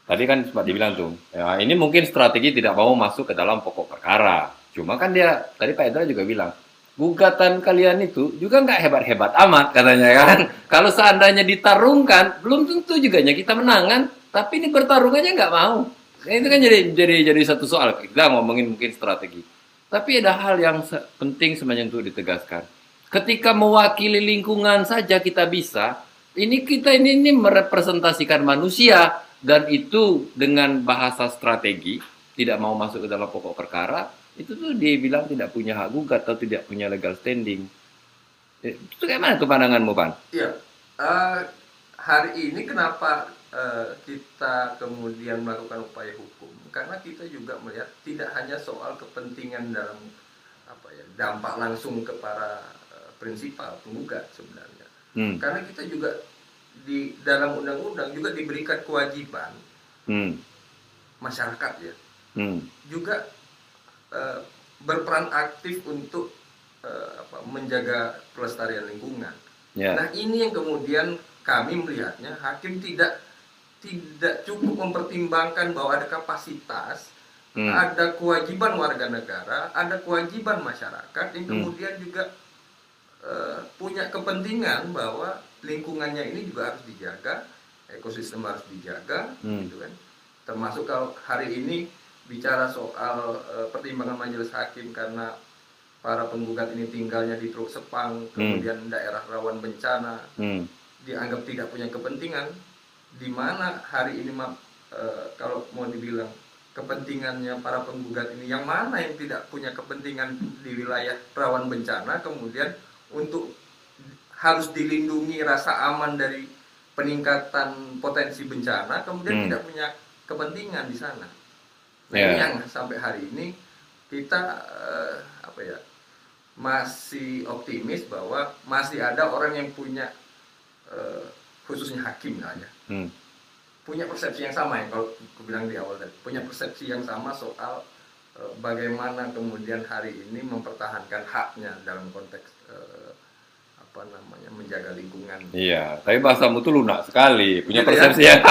tadi kan sempat dibilang tuh, ya, ini mungkin strategi tidak mau masuk ke dalam pokok perkara. Cuma kan dia tadi Pak Edra juga bilang, gugatan kalian itu juga nggak hebat-hebat amat katanya kan. [laughs] Kalau seandainya ditarungkan, belum tentu juga kita menang kan. Tapi ini bertarungannya nggak mau. Nah, itu kan jadi jadi jadi satu soal. Kita ngomongin mungkin strategi. Tapi ada hal yang penting sebenarnya untuk ditegaskan. Ketika mewakili lingkungan saja kita bisa, ini kita ini, ini merepresentasikan manusia dan itu dengan bahasa strategi tidak mau masuk ke dalam pokok perkara itu tuh dibilang tidak punya hak gugat atau tidak punya legal standing. Eh, Itu kayak mana tuh pandanganmu, Pan? Iya, eh, hari ini kenapa eh, kita kemudian melakukan upaya hukum? Karena kita juga melihat tidak hanya soal kepentingan dalam apa ya dampak langsung ke para eh, prinsipal penggugat sebenarnya. Hmm. Karena kita juga di dalam undang-undang juga diberikan kewajiban Hmm. masyarakat ya Hmm. juga eh, berperan aktif untuk eh, apa, menjaga pelestarian lingkungan. Ya. Nah ini yang kemudian kami melihatnya hakim tidak tidak cukup mempertimbangkan bahwa ada kapasitas, Hmm. ada kewajiban warga negara, ada kewajiban masyarakat yang Hmm. kemudian juga eh, punya kepentingan bahwa lingkungannya ini juga harus dijaga, ekosistem harus dijaga, Hmm. gitu kan. Termasuk kalau hari ini bicara soal eh, pertimbangan majelis hakim karena para penggugat ini tinggalnya di Teluk Sepang, kemudian daerah rawan bencana, Hmm. dianggap tidak punya kepentingan, di mana hari ini Ma- eh, kalau mau dibilang kepentingannya para penggugat ini yang mana yang tidak punya kepentingan di wilayah rawan bencana kemudian untuk harus dilindungi rasa aman dari peningkatan potensi bencana kemudian Hmm. tidak punya kepentingan di sana. Nah, Ya. ini yang sampai hari ini kita eh, apa ya masih optimis bahwa masih ada orang yang punya eh, khususnya hakim misalnya Hmm. punya persepsi yang sama ya kalau aku bilang di awal tadi punya persepsi yang sama soal eh, bagaimana kemudian hari ini mempertahankan haknya dalam konteks eh, apa namanya menjaga lingkungan Iya, tapi bahasamu tuh lunak sekali, punya Gitu ya? persepsi yang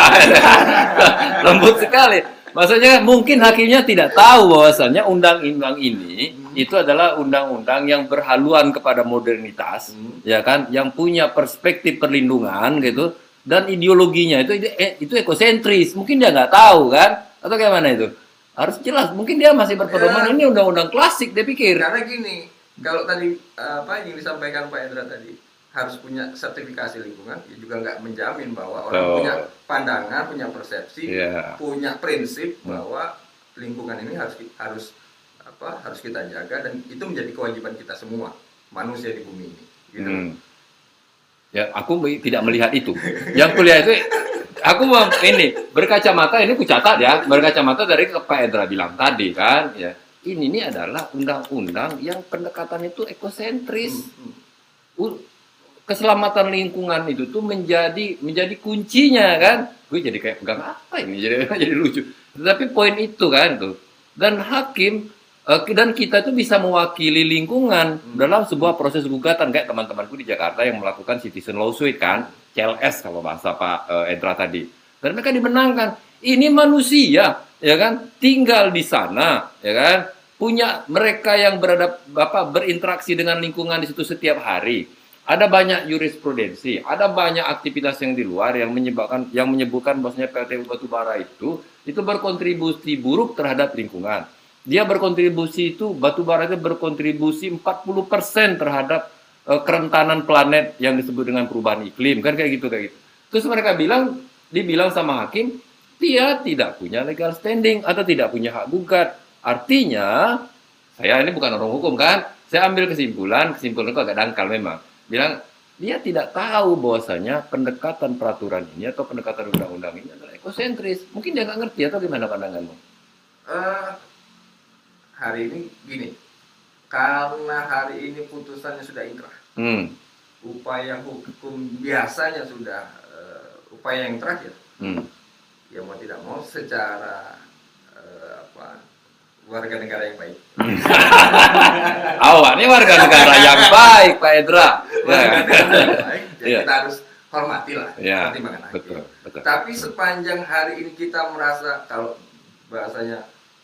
[laughs] lembut sekali. Maksudnya mungkin hakimnya tidak tahu bahwasannya undang-undang ini Hmm. itu adalah undang-undang yang berhaluan kepada modernitas, Hmm. ya kan, yang punya perspektif perlindungan gitu dan ideologinya itu eh, itu ekosentris. Mungkin dia nggak tahu kan, atau kayak mana itu? Harus jelas. Mungkin dia masih berpedoman Ya. ini undang-undang klasik dia pikir. karena gini kalau tadi apa yang disampaikan Pak Endra tadi harus punya sertifikasi lingkungan ya juga nggak menjamin bahwa orang Betul. punya pandangan punya persepsi Iya. punya prinsip Hmm. bahwa lingkungan ini harus harus apa harus kita jaga dan itu menjadi kewajiban kita semua manusia di bumi ini gitu Hmm. Ya, aku tidak melihat itu. Yang kuliah itu, aku mau ini berkacamata ini ku catat ya, berkacamata dari Pak Edra bilang tadi kan, ya. Ini ini adalah undang-undang yang pendekatan itu ekosentris. Hmm, hmm. Keselamatan lingkungan itu tuh menjadi menjadi kuncinya kan. Gue jadi kayak pegang apa ini jadi [laughs] jadi lucu. Tapi poin itu kan tuh. Dan hakim eh, dan kita tuh bisa mewakili lingkungan Hmm. dalam sebuah proses gugatan kayak teman-temanku di Jakarta yang melakukan citizen lawsuit kan, CLS kalau bahasa Pak eh, Edra tadi. Dan mereka dimenangkan. Ini manusia, ya kan, tinggal di sana, ya kan, punya mereka yang berada apa berinteraksi dengan lingkungan di situ setiap hari. Ada banyak jurisprudensi, ada banyak aktivitas yang di luar yang menyebabkan yang menyebutkan bahwasanya PLTU batubara itu itu berkontribusi buruk terhadap lingkungan. Dia berkontribusi itu batubara itu berkontribusi 40% terhadap eh, kerentanan planet yang disebut dengan perubahan iklim kan kayak gitu kayak gitu. Terus mereka bilang dibilang sama hakim dia tidak punya legal standing atau tidak punya hak gugat. Artinya saya ini bukan orang hukum kan. Saya ambil kesimpulan, kesimpulan itu agak dangkal memang. Bilang dia tidak tahu bahwasanya pendekatan peraturan ini atau pendekatan undang-undang ini adalah ekosentris. Mungkin dia nggak ngerti atau gimana pandanganmu? Eh, hari ini gini karena hari ini putusannya sudah inkrah Hmm, upaya hukum biasanya sudah eh, upaya yang terakhir hmm, ya mau tidak mau secara eh, apa warga negara yang baik [laughs] Awak ini warga negara yang baik, Pak Edra. Warga Ya. negara yang baik ya Iya. kita harus hormati lah pertimbangan hakim. betul, betul. Tapi sepanjang hari ini kita merasa kalau bahasanya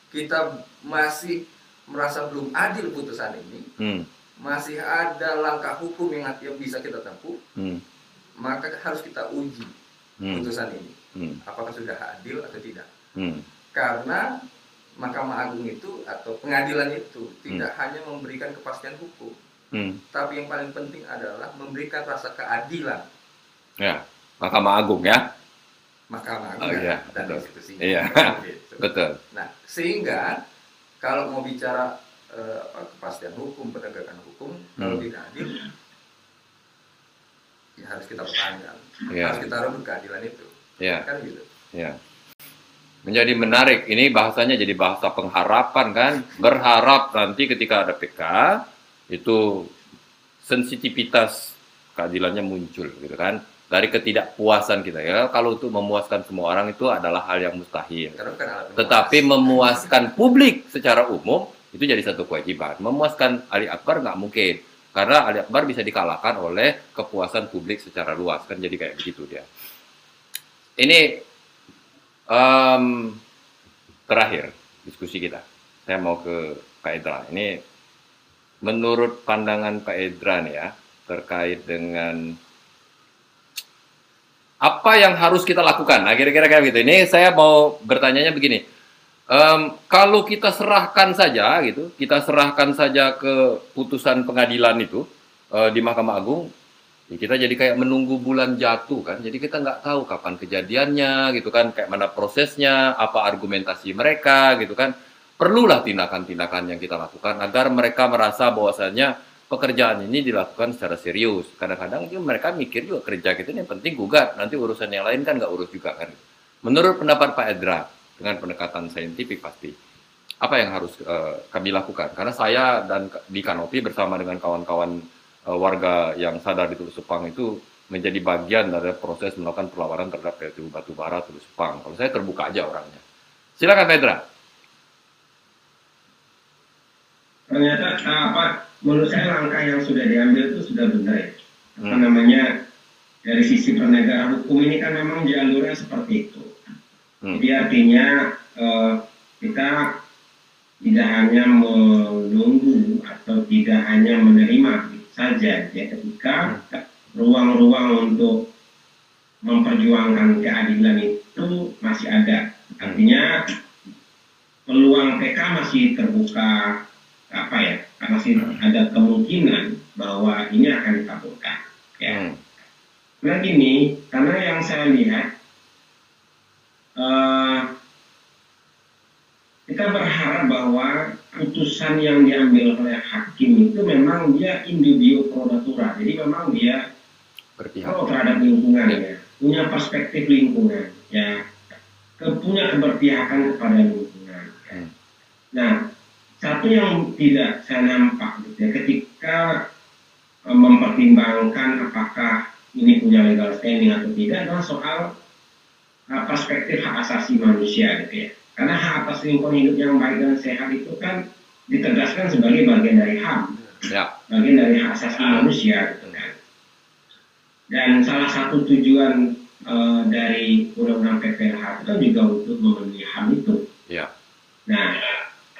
kita masih merasa belum adil putusan ini, Hmm, masih ada langkah hukum yang, yang bisa kita tempuh, hmm, maka harus kita uji hmm, putusan ini, hmm, apakah sudah adil atau tidak. hmm. Karena Mahkamah Agung itu atau pengadilan itu tidak hanya memberikan kepastian hukum, hmm. tapi yang paling penting adalah memberikan rasa keadilan Ya, Mahkamah Agung ya. Mahkamah Oh, Agung iya, dan betul. institusi. Iya. Gitu. [laughs] Betul. Nah, sehingga kalau mau bicara eh, apa, kepastian hukum, penegakan hukum, kalau Hmm. tidak adil, ya harus kita pertahankan. Iya. Harus kita rebut keadilan itu. Ya. Kan gitu. Ya. Menjadi menarik. Ini bahasanya jadi bahasa pengharapan kan. Berharap nanti ketika ada PK itu sensitivitas keadilannya muncul gitu kan. Dari ketidakpuasan kita ya. Kalau untuk memuaskan semua orang itu adalah hal yang mustahil. Tetapi memuaskan publik secara umum itu jadi satu kewajiban. Memuaskan Ali Akbar nggak mungkin. Karena Ali Akbar bisa dikalahkan oleh kepuasan publik secara luas. Kan jadi kayak begitu dia. Ini em, terakhir diskusi kita. Saya mau ke Pak Edra. Ini menurut pandangan Pak Edra nih ya terkait dengan apa yang harus kita lakukan? Nah, kira-kira kayak gitu. Ini saya mau bertanyanya begini. Em, kalau kita serahkan saja gitu, kita serahkan saja ke putusan pengadilan itu eh, di Mahkamah Agung, Ya, kita jadi kayak menunggu bulan jatuh kan, jadi kita nggak tahu kapan kejadiannya gitu kan, kayak mana prosesnya, apa argumentasi mereka gitu kan. Perlulah tindakan-tindakan yang kita lakukan agar mereka merasa bahwasanya pekerjaan ini dilakukan secara serius. Kadang-kadang juga mereka mikir juga kerja kita ini yang penting gugat, nanti urusan yang lain kan nggak urus juga kan. Menurut pendapat Pak Edra, dengan pendekatan saintifik pasti, apa yang harus uh, kami lakukan? Karena saya dan di Kanopi bersama dengan kawan-kawan uh, warga yang sadar di Teluk Sepang itu menjadi bagian dari proses melakukan perlawanan terhadap PLTU Batubara Teluk Sepang. Kalau saya terbuka aja orangnya. Silakan Pedra. Ternyata apa menurut saya langkah yang sudah diambil itu sudah benar ya. Apa hmm. namanya dari sisi penegakan hukum ini kan memang jalurnya seperti itu. Hmm. Jadi artinya uh, kita tidak hanya menunggu atau tidak hanya menerima saja ya ketika ruang-ruang untuk memperjuangkan keadilan itu masih ada artinya peluang PK masih terbuka apa ya masih ada kemungkinan bahwa ini akan dikabulkan ya hmm. nah gini karena yang saya lihat uh, kita berharap bahwa putusan yang diambil oleh hakim itu memang dia individu pro natura. Jadi memang dia berpihak pro terhadap lingkungan ya, punya perspektif lingkungan ya, punya keberpihakan kepada lingkungan. Ya. Hmm. Nah, satu yang tidak saya nampak gitu ya, ketika e, mempertimbangkan apakah ini punya legal standing atau tidak adalah soal e, perspektif hak asasi manusia gitu ya karena hak atas lingkungan hidup yang baik dan sehat itu kan ditegaskan sebagai bagian dari HAM, ya. bagian dari hak asasi manusia, gitu kan. Dan salah satu tujuan uh, dari undang-undang PPLH itu kan juga untuk memenuhi HAM itu. Ya. Nah,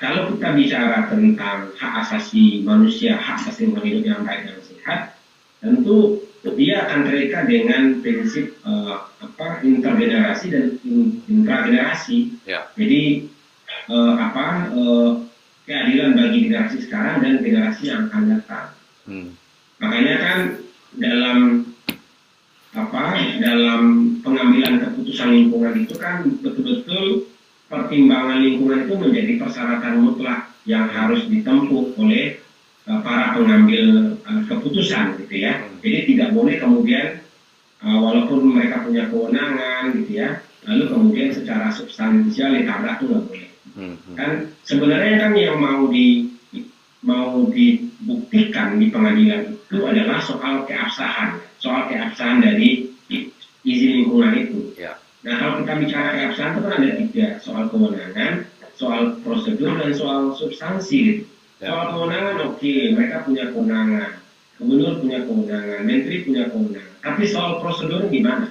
kalau kita bicara tentang hak asasi manusia, hak asasi lingkungan hidup yang baik dan sehat, tentu dia akan terikat dengan prinsip uh, apa intergenerasi dan intragenerasi. Ya. Jadi uh, apa uh, keadilan bagi generasi sekarang dan generasi yang akan datang. Hmm. Makanya kan dalam apa dalam pengambilan keputusan lingkungan itu kan betul-betul pertimbangan lingkungan itu menjadi persyaratan mutlak yang harus ditempuh oleh uh, para pengambil uh, keputusan gitu ya. Hmm. Jadi tidak boleh kemudian uh, walaupun mereka punya kewenangan gitu ya, lalu kemudian secara substansial ditabrak itu nggak boleh. Kan sebenarnya kan yang mau di mau dibuktikan di pengadilan itu adalah soal keabsahan, soal keabsahan dari izin lingkungan itu. Ya. Nah kalau kita bicara keabsahan itu kan ada tiga, soal kewenangan, soal prosedur dan soal substansi. Ya. Soal kewenangan oke, okay, mereka punya kewenangan, gubernur punya kewenangan, menteri punya kewenangan. Tapi soal prosedur gimana?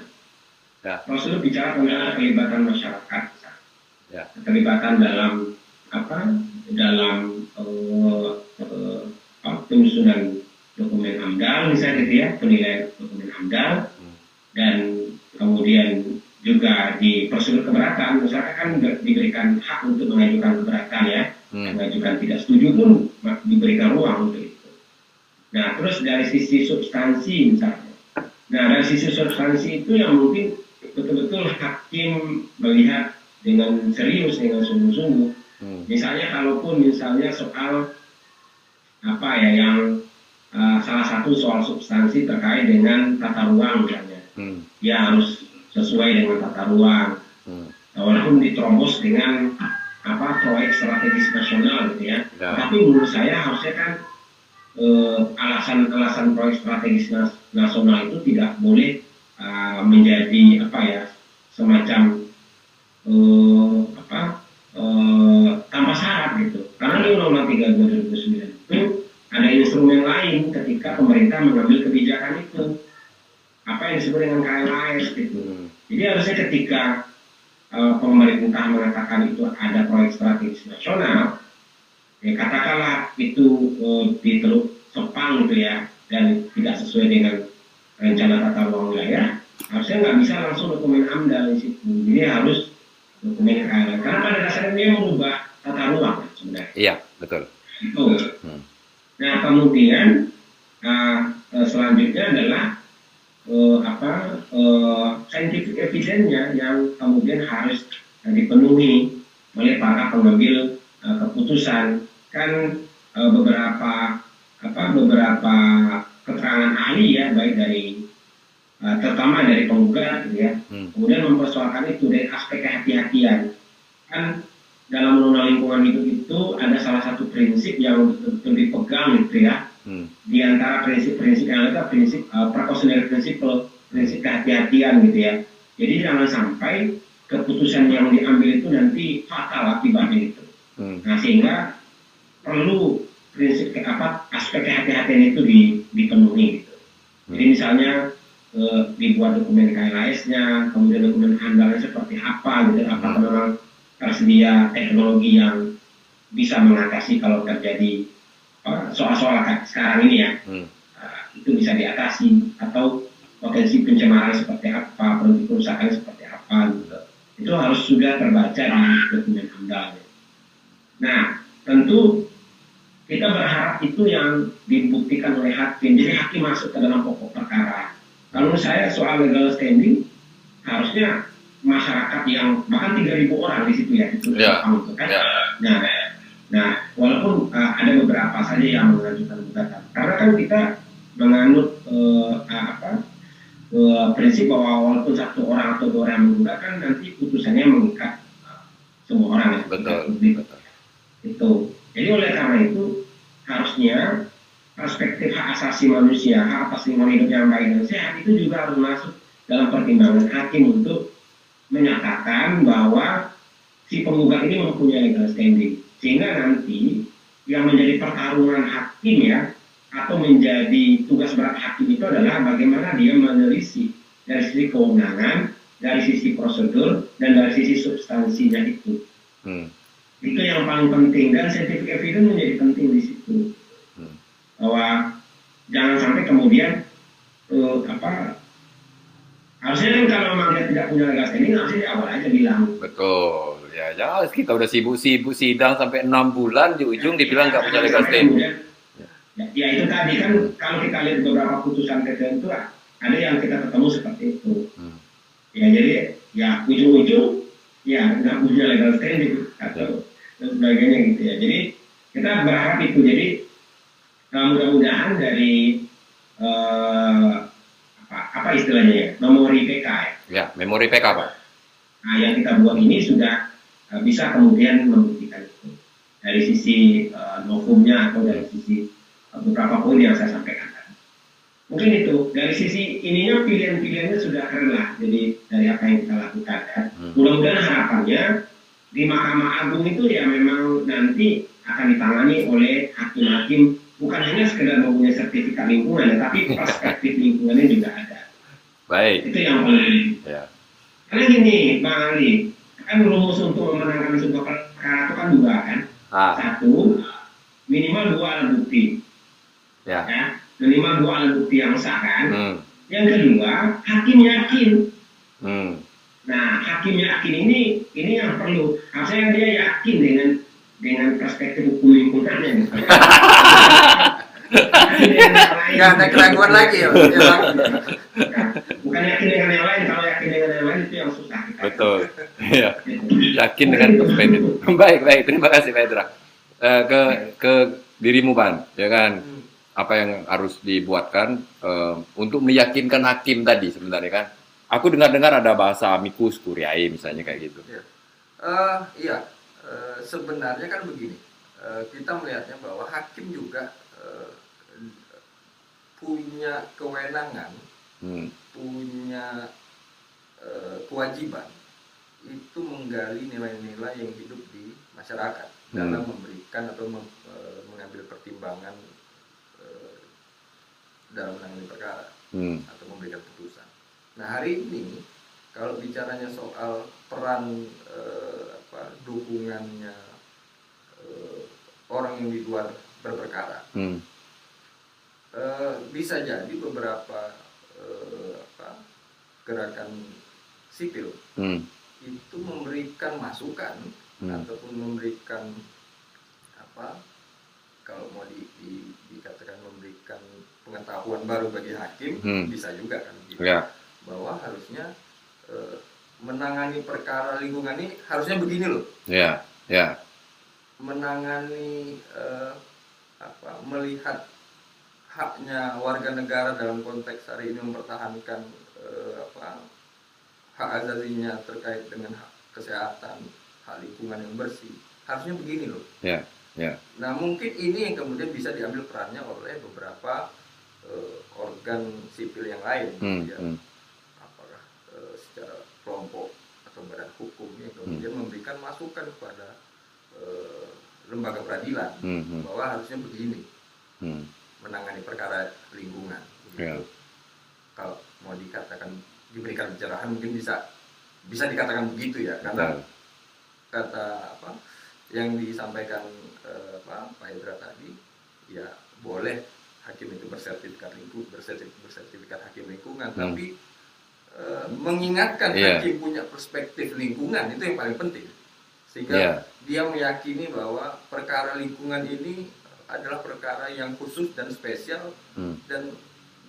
Ya. Prosedur bicara tentang keterlibatan masyarakat, ya. keterlibatan dalam apa? Dalam uh, uh, penyusunan dokumen AMDAL misalnya gitu ya, penilaian dokumen AMDAL hmm. dan kemudian juga di prosedur keberatan, misalkan kan diberikan hak untuk mengajukan keberatan ya, hmm. mengajukan tidak setuju pun diberikan ruang untuk itu. Nah, terus dari sisi substansi misalnya, nah dari sisi substansi itu yang mungkin betul-betul hakim melihat dengan serius dengan sungguh-sungguh. Hmm. Misalnya kalaupun misalnya soal apa ya yang uh, salah satu soal substansi terkait dengan tata ruang misalnya, hmm. ya harus sesuai dengan tata ruang. Hmm. Walaupun diterobos dengan apa proyek strategis nasional gitu ya. ya. Tapi menurut saya harusnya kan eh, alasan-alasan proyek strategis nas nasional itu tidak boleh uh, menjadi apa ya semacam uh, apa uh, tanpa syarat gitu. Karena di Undang-Undang 3 2009 itu ada instrumen lain ketika pemerintah mengambil kebijakan itu. Apa yang disebut dengan KLAS gitu. Hmm. Jadi harusnya ketika uh, pemerintah mengatakan itu ada proyek strategis nasional, ya katakanlah itu uh, di Teluk Sepang gitu ya, dan tidak sesuai dengan rencana tata ruang wilayah, harusnya nggak bisa langsung dokumen AMDAL di situ. Jadi harus dokumen KLN. Karena pada dasarnya dia mengubah tata ruang sebenarnya. Iya, betul. Itu. Hmm. Nah, kemudian uh, selanjutnya adalah eh, apa eh, scientific evidence-nya yang kemudian harus dipenuhi oleh para pengambil eh, keputusan kan eh, beberapa apa beberapa keterangan ahli ya baik dari eh, terutama dari penggugat gitu ya Hmm. kemudian mempersoalkan itu dari aspek kehati-hatian kan dalam undang lingkungan hidup itu ada salah satu prinsip yang betul-betul dipegang gitu ya Hmm. di antara prinsip-prinsip yang ada prinsip uh, precautionary principle prinsip kehati-hatian gitu ya. Jadi jangan sampai keputusan yang diambil itu nanti fatal akibatnya itu. Hmm. nah sehingga perlu prinsip ke- apa aspek kehati-hatian itu di, dipenuhi gitu. Jadi misalnya eh, dibuat dokumen KLAS-nya, kemudian dokumen andalnya seperti apa gitu, apakah memang tersedia teknologi yang bisa mengatasi kalau terjadi soal-soal sekarang ini ya, Hmm. Nah, itu bisa diatasi atau potensi pencemaran seperti apa, potensi kerusakan seperti apa gitu. Itu harus sudah terbaca di dokumen andalnya. Nah, tentu kita berharap itu yang dibuktikan oleh hakim. Jadi hakim masuk ke dalam pokok perkara. Kalau saya soal legal standing, harusnya masyarakat yang bahkan 3.000 orang di situ ya, itu itu kan. Ya. Nah, nah walaupun uh, ada beberapa saja yang mengajukan gugatan, karena kan kita menganut uh, uh, apa uh, prinsip bahwa walaupun satu orang atau dua orang menggunakan nanti putusannya mengikat uh, semua orang ya, Betul. publik Betul. itu. Jadi oleh karena itu harusnya perspektif hak asasi manusia, hak atas lingkungan hidup yang baik dan sehat itu juga harus masuk dalam pertimbangan hakim untuk menyatakan bahwa si penggugat ini mempunyai legal standing. Sehingga nanti yang menjadi pertarungan hakim ya atau menjadi tugas berat hakim itu adalah bagaimana dia menelisik dari sisi kewenangan, dari sisi prosedur, dan dari sisi substansinya itu Hmm. itu yang paling penting dan scientific evidence menjadi penting di situ Hmm. bahwa jangan sampai kemudian eh, apa harusnya kan kalau memang dia tidak punya legal standing harusnya di awal aja bilang Betul. Ya, jangan kita udah sibuk-sibuk sidang sampai enam bulan di ujung dibilang nggak punya legal standing. ya, itu tadi kan kalau kita lihat beberapa putusan tertentu ada yang kita ketemu seperti itu Hmm. ya jadi ya ujung-ujung ya nggak punya legal standing atau dan sebagainya gitu ya jadi kita berharap itu jadi eh, mudah-mudahan dari eh, apa, apa istilahnya ya memori PK ya Ya, memori PK Pak. nah yang kita buat ini sudah eh, bisa kemudian membuktikan itu dari sisi novumnya atau dari sisi eh, beberapa poin yang saya sampaikan tadi. Mungkin itu dari sisi ininya pilihan-pilihannya sudah keren lah. Jadi dari apa yang kita lakukan ya. Hmm. Mudah-mudahan harapannya di Mahkamah Agung itu ya memang nanti akan ditangani oleh hakim-hakim bukan hanya sekedar mempunyai sertifikat lingkungan ya, tapi [laughs] perspektif lingkungannya juga ada. Baik. Itu yang paling Ya. karena gini, Bang Ali, kan rumus untuk memenangkan sebuah perkara itu kan dua kan. Ah, Satu, minimal dua alat bukti, ya. ya. Minimal dua alat bukti yang sah kan. Hmm. Yang kedua, hakim yakin. Hmm. Nah, hakim yakin ini ini yang perlu. Harusnya dia yakin dengan dengan perspektif hukum lingkungannya. [laughs] Nggak ada keraguan lagi ya. bukan yakin dengan yang lain. Kalau yakin dengan yang lain itu yang susah. Betul. [laughs] Ya. Yakin dengan perspektif. [laughs] baik, baik. Terima kasih Pak Edra. Eh, ke ke dirimu Ban, ya kan? Apa yang harus dibuatkan eh, untuk meyakinkan hakim tadi sebenarnya kan? Aku dengar-dengar ada bahasa amicus curiae misalnya kayak gitu. Eh, iya, Eh, sebenarnya kan begini. Eh, kita melihatnya bahwa hakim juga eh, punya kewenangan, Hmm. punya kewajiban itu menggali nilai-nilai yang hidup di masyarakat dalam memberikan atau mem- eh, mengambil pertimbangan eh, dalam menangani perkara Hmm. atau memberikan putusan. Nah hari ini kalau bicaranya soal peran eh, apa dukungannya eh, orang yang di luar berperkara, Hmm. eh, bisa jadi beberapa eh, apa gerakan sipil Hmm. itu memberikan masukan Hmm. ataupun memberikan apa kalau mau di, di- dikatakan memberikan pengetahuan baru bagi hakim Hmm. bisa juga kan gitu. Ya. bahwa harusnya eh, menangani perkara lingkungan ini harusnya begini loh Ya. Ya. menangani eh, apa melihat haknya warga negara dalam konteks hari ini mempertahankan eh, apa hak azazinya terkait dengan hak kesehatan hak lingkungan yang bersih harusnya begini loh Ya. Ya. nah mungkin ini yang kemudian bisa diambil perannya oleh beberapa eh, organ sipil yang lain Hmm. ya hmm. apakah eh, secara kelompok atau badan hukum yang kemudian memberikan masukan kepada eh, lembaga peradilan Hmm. Hmm. bahwa harusnya begini Hmm. menangani perkara lingkungan. Ya. Begitu. Kalau mau dikatakan diberikan pencerahan mungkin bisa bisa dikatakan begitu ya karena kata apa yang disampaikan eh, apa Pak Hendra tadi ya boleh hakim itu bersertifikat lingkungan bersertifikat, bersertifikat hakim lingkungan Hmm. tapi eh, mengingatkan Iya. hakim punya perspektif lingkungan itu yang paling penting sehingga Iya. dia meyakini bahwa perkara lingkungan ini adalah perkara yang khusus dan spesial Hmm. dan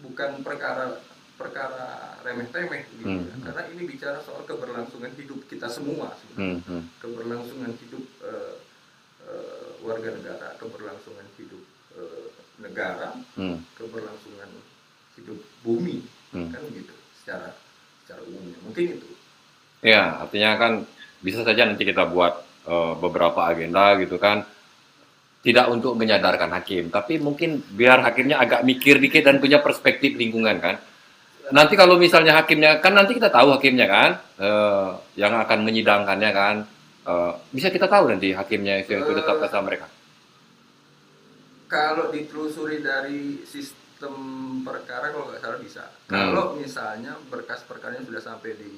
bukan perkara perkara remeh-temeh gitu Hmm. ya. karena ini bicara soal keberlangsungan hidup kita semua Hmm. sebenarnya Hmm. keberlangsungan hidup eh, eh, warga negara, keberlangsungan hidup eh, negara, Hmm. keberlangsungan hidup bumi, Hmm. kan gitu secara secara umumnya. Mungkin itu. Ya, artinya kan bisa saja nanti kita buat eh, beberapa agenda gitu kan. Tidak untuk menyadarkan hakim, tapi mungkin biar hakimnya agak mikir dikit dan punya perspektif lingkungan kan. Nanti kalau misalnya hakimnya kan nanti kita tahu hakimnya kan eh, yang akan menyidangkannya kan. Eh, bisa kita tahu nanti hakimnya itu, itu tetap Eh, sama mereka. Kalau ditelusuri dari sistem perkara kalau nggak salah bisa. Hmm. Kalau misalnya berkas perkaranya sudah sampai di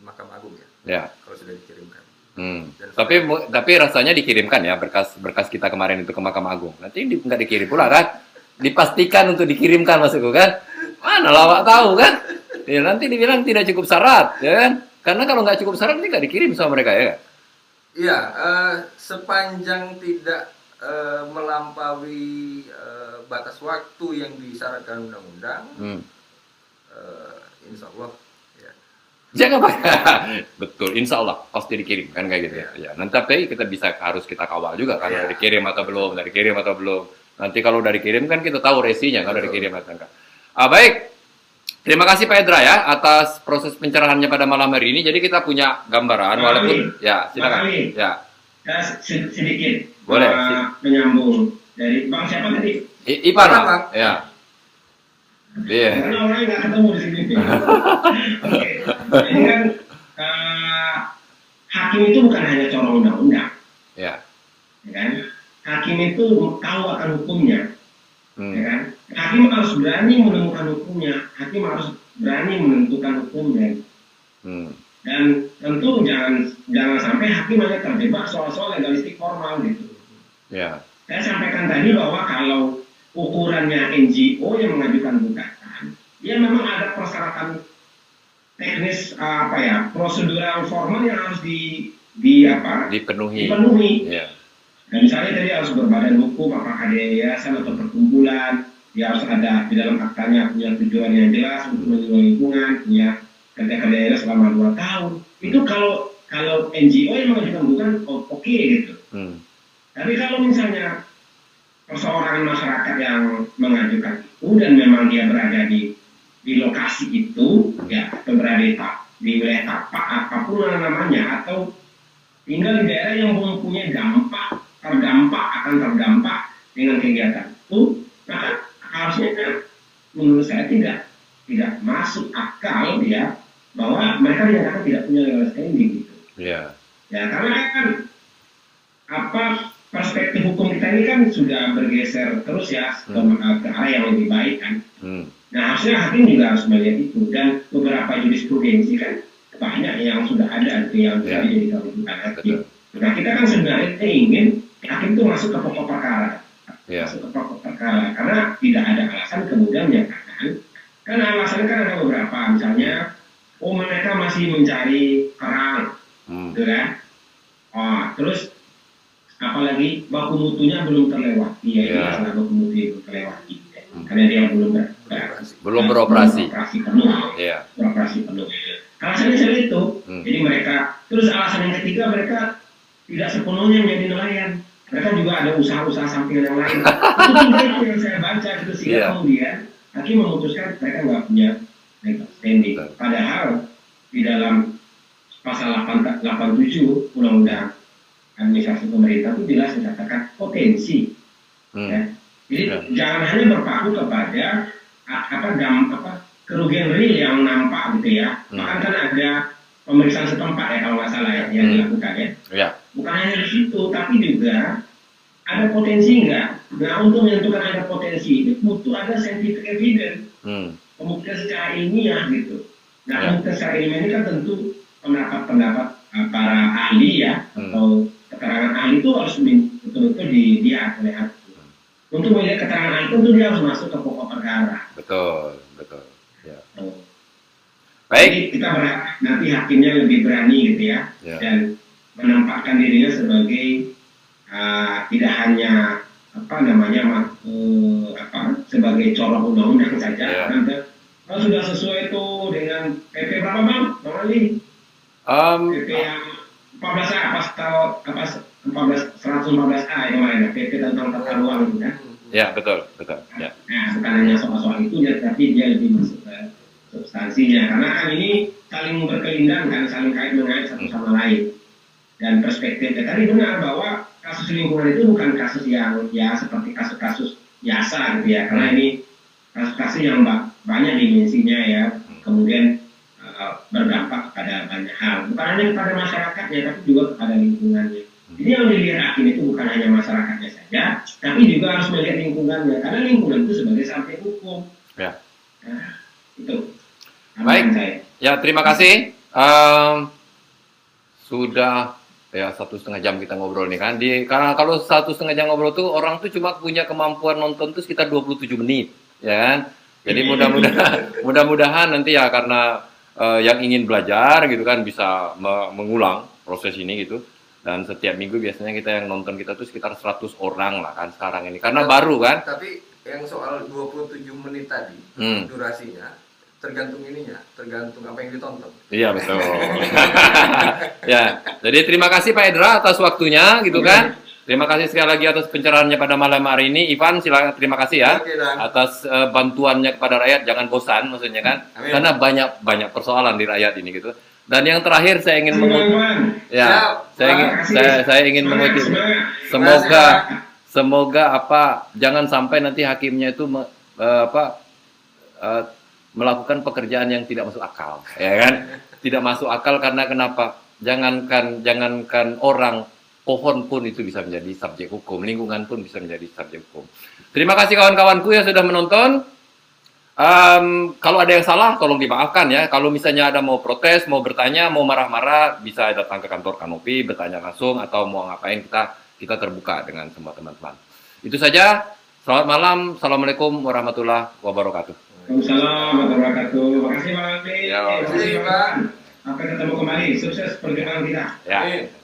Mahkamah Agung ya, Ya. kalau sudah dikirimkan. Hmm. Dan Tapi mu- tapi rasanya dikirimkan ya berkas berkas kita kemarin itu ke Mahkamah Agung. Nanti di, nggak dikirim pula kan? Dipastikan untuk dikirimkan maksudku kan? Mana lawak tahu kan? Ya nanti dibilang tidak cukup syarat, ya kan? Karena kalau nggak cukup syarat nanti nggak dikirim sama mereka ya. kan? Iya, eh, sepanjang tidak eh, melampaui eh, batas waktu yang disyaratkan undang-undang, Hmm. eh, insya Allah ya. Jangan pak. [laughs] Betul, insya Allah pasti dikirim kan kayak gitu ya. ya. Nanti tapi kita bisa harus kita kawal juga kan Iya. udah dikirim atau belum, udah dikirim atau belum. Nanti kalau udah dikirim kan kita tahu resinya kalau udah Betul. dikirim atau enggak. Ah baik. Terima kasih Pak Edra ya atas proses pencerahannya pada malam hari ini. Jadi kita punya gambaran Pak walaupun Ali. ya silakan. Pak Ali. Ya. Ya, sed- sedikit Boleh, uh, menyambung dari bang siapa tadi? I- Ipan. Pak. Ya. Iya. Karena orangnya nggak ketemu di sini. [laughs] Oke, jadi kan uh, hakim itu bukan hanya corong undang-undang, Ya. ya kan? Hakim itu tahu akan hukumnya, ya Hmm. kan? Hakim harus berani menemukan hukumnya, hakim harus berani menentukan hukumnya, Hmm. dan tentu jangan jangan sampai hakim hanya terjebak soal-soal legalistik formal gitu. Ya. Saya sampaikan tadi bahwa kalau ukurannya NGO yang mengajukan gugatan, ya memang ada persyaratan teknis eh, apa ya prosedural formal yang harus di di apa Dipenuhi. dipenuhi. Ya. Dan misalnya tadi harus berbadan hukum, apakah dia yayasan atau perkumpulan, dia harus ada di dalam aktanya punya tujuan yang jelas untuk melindungi lingkungan, punya kerja daerah selama dua tahun. Itu kalau kalau NGO yang mengajukan gugatan, oh, oke gitu. Hmm. Tapi kalau misalnya perseorangan masyarakat yang mengajukan itu dan memang dia berada di di lokasi itu, ya atau berada di, di wilayah tapak apa pun namanya atau tinggal di daerah yang mempunyai dampak terdampak akan terdampak dengan kegiatan itu, maka harusnya kan menurut saya tidak tidak masuk akal ya bahwa mereka dinyatakan tidak punya legal standing gitu. Ya. Ya karena kan apa perspektif hukum kita ini kan sudah bergeser terus ya ke, ke arah yang lebih baik kan. Hmm. Nah harusnya hakim juga harus melihat itu dan beberapa jurisprudensi kan banyak yang sudah ada itu yang Ya. bisa dijadikan rujukan hakim. Nah kita kan sebenarnya ingin hakim itu masuk ke pokok perkara, Iya. yeah. karena tidak ada alasan kemudian menyatakan karena alasan kan ada beberapa misalnya oh mereka masih mencari kerang hmm. gitu kan oh, terus apalagi baku mutunya belum terlewati ya iya. yeah. masalah baku mutu itu terlewati ya. hmm. karena dia belum ber beroperasi. belum beroperasi beroperasi penuh yeah. beroperasi penuh alasannya seperti itu hmm. jadi mereka terus alasan yang ketiga mereka tidak sepenuhnya menjadi nelayan mereka juga ada usaha-usaha sampingan yang lain. [laughs] itu itu yang saya baca gitu sehingga Iya. kemudian hakim memutuskan mereka nggak punya legal standing. Padahal di dalam pasal 8, 87 Undang-Undang Administrasi Pemerintah itu jelas dikatakan potensi. Hmm. Ya. Jadi Ya. jangan hanya berpaku kepada apa dam apa kerugian real yang nampak gitu ya. Hmm. Bahkan kan ada pemeriksaan setempat ya kalau nggak salah ya yang Hmm. dilakukan ya. Ya. Bukan hanya di situ, tapi juga ada potensi nggak? Nah untuk menentukan ada potensi itu butuh ada scientific evidence, Hmm. pembuktian secara ilmiah gitu. Nah Ya. pembuktian secara ilmiah ini kan tentu pendapat-pendapat uh, para ahli ya Hmm. atau keterangan ahli itu harus di- betul-betul dilihat oleh hakim. Untuk melihat keterangan ahli itu dia harus masuk ke pokok perkara. Betul. Baik. Jadi kita berharap nanti hakimnya lebih berani gitu ya, Ya. dan menempatkan dirinya sebagai uh, tidak hanya apa namanya ma- eh, apa sebagai corong undang-undang saja, Ya. nanti kalau sudah sesuai itu dengan PP berapa bang, bang Ali? Em, PP yang 14A pasal apa 14 114A yang kemarin ya, PP tentang tata ruang itu kan. ya, betul, betul. Ya. Nah, bukan hanya soal-soal itu ya, tapi dia lebih tadi benar bahwa kasus lingkungan itu bukan kasus yang ya seperti kasus-kasus biasa gitu ya. Karena ini kasus-kasus yang ba- banyak dimensinya ya. Kemudian eh, berdampak pada banyak hal. Bukan hanya kepada masyarakatnya, tapi juga kepada lingkungannya. Jadi yang dilihat hakim itu bukan hanya masyarakatnya saja, tapi juga harus melihat lingkungannya. Karena lingkungan itu sebagai sampai hukum. Ya. Nah, itu. Baik. Pandangan saya. Ya, terima kasih. Em, sudah ya satu setengah jam kita ngobrol nih kan. Di karena kalau satu setengah jam ngobrol tuh orang tuh cuma punya kemampuan nonton tuh sekitar 27 menit, ya kan? Jadi mudah-mudahan [laughs] mudah-mudahan nanti ya karena eh, yang ingin belajar gitu kan bisa me- mengulang proses ini gitu. Dan setiap minggu biasanya kita yang nonton kita tuh sekitar 100 orang lah kan sekarang ini. Karena baru kan. Tapi yang soal 27 menit tadi Hmm. durasinya tergantung ininya, tergantung apa yang ditonton. Iya betul. [laughs] ya, jadi terima kasih Pak Edra atas waktunya gitu kan. Terima kasih sekali lagi atas pencerahannya pada malam hari ini. Ivan, silakan terima kasih ya Oke, Dan. atas eh, bantuannya kepada rakyat. Jangan bosan maksudnya kan, Amin. karena banyak banyak persoalan di rakyat ini gitu. Dan yang terakhir saya ingin mengutip, ya, Siap. saya ingin saya, saya ingin mengutip. Semoga semoga apa jangan sampai nanti hakimnya itu me- eh, apa eh, melakukan pekerjaan yang tidak masuk akal, ya kan? Tidak masuk akal karena kenapa? Jangankan jangankan orang pohon pun itu bisa menjadi subjek hukum, lingkungan pun bisa menjadi subjek hukum. Terima kasih kawan-kawanku yang sudah menonton. Em, kalau ada yang salah, tolong dimaafkan ya. Kalau misalnya ada mau protes, mau bertanya, mau marah-marah, bisa datang ke kantor Kanopi, bertanya langsung, atau mau ngapain kita kita terbuka dengan semua teman-teman. Itu saja. Selamat malam. Assalamualaikum warahmatullahi wabarakatuh. Waalaikumsalam warahmatullahi wabarakatuh. Terima kasih Bang Andi. Ya, Terima kasih Pak. Sampai ketemu kembali. Sukses perjuangan kita. Ya. Amin.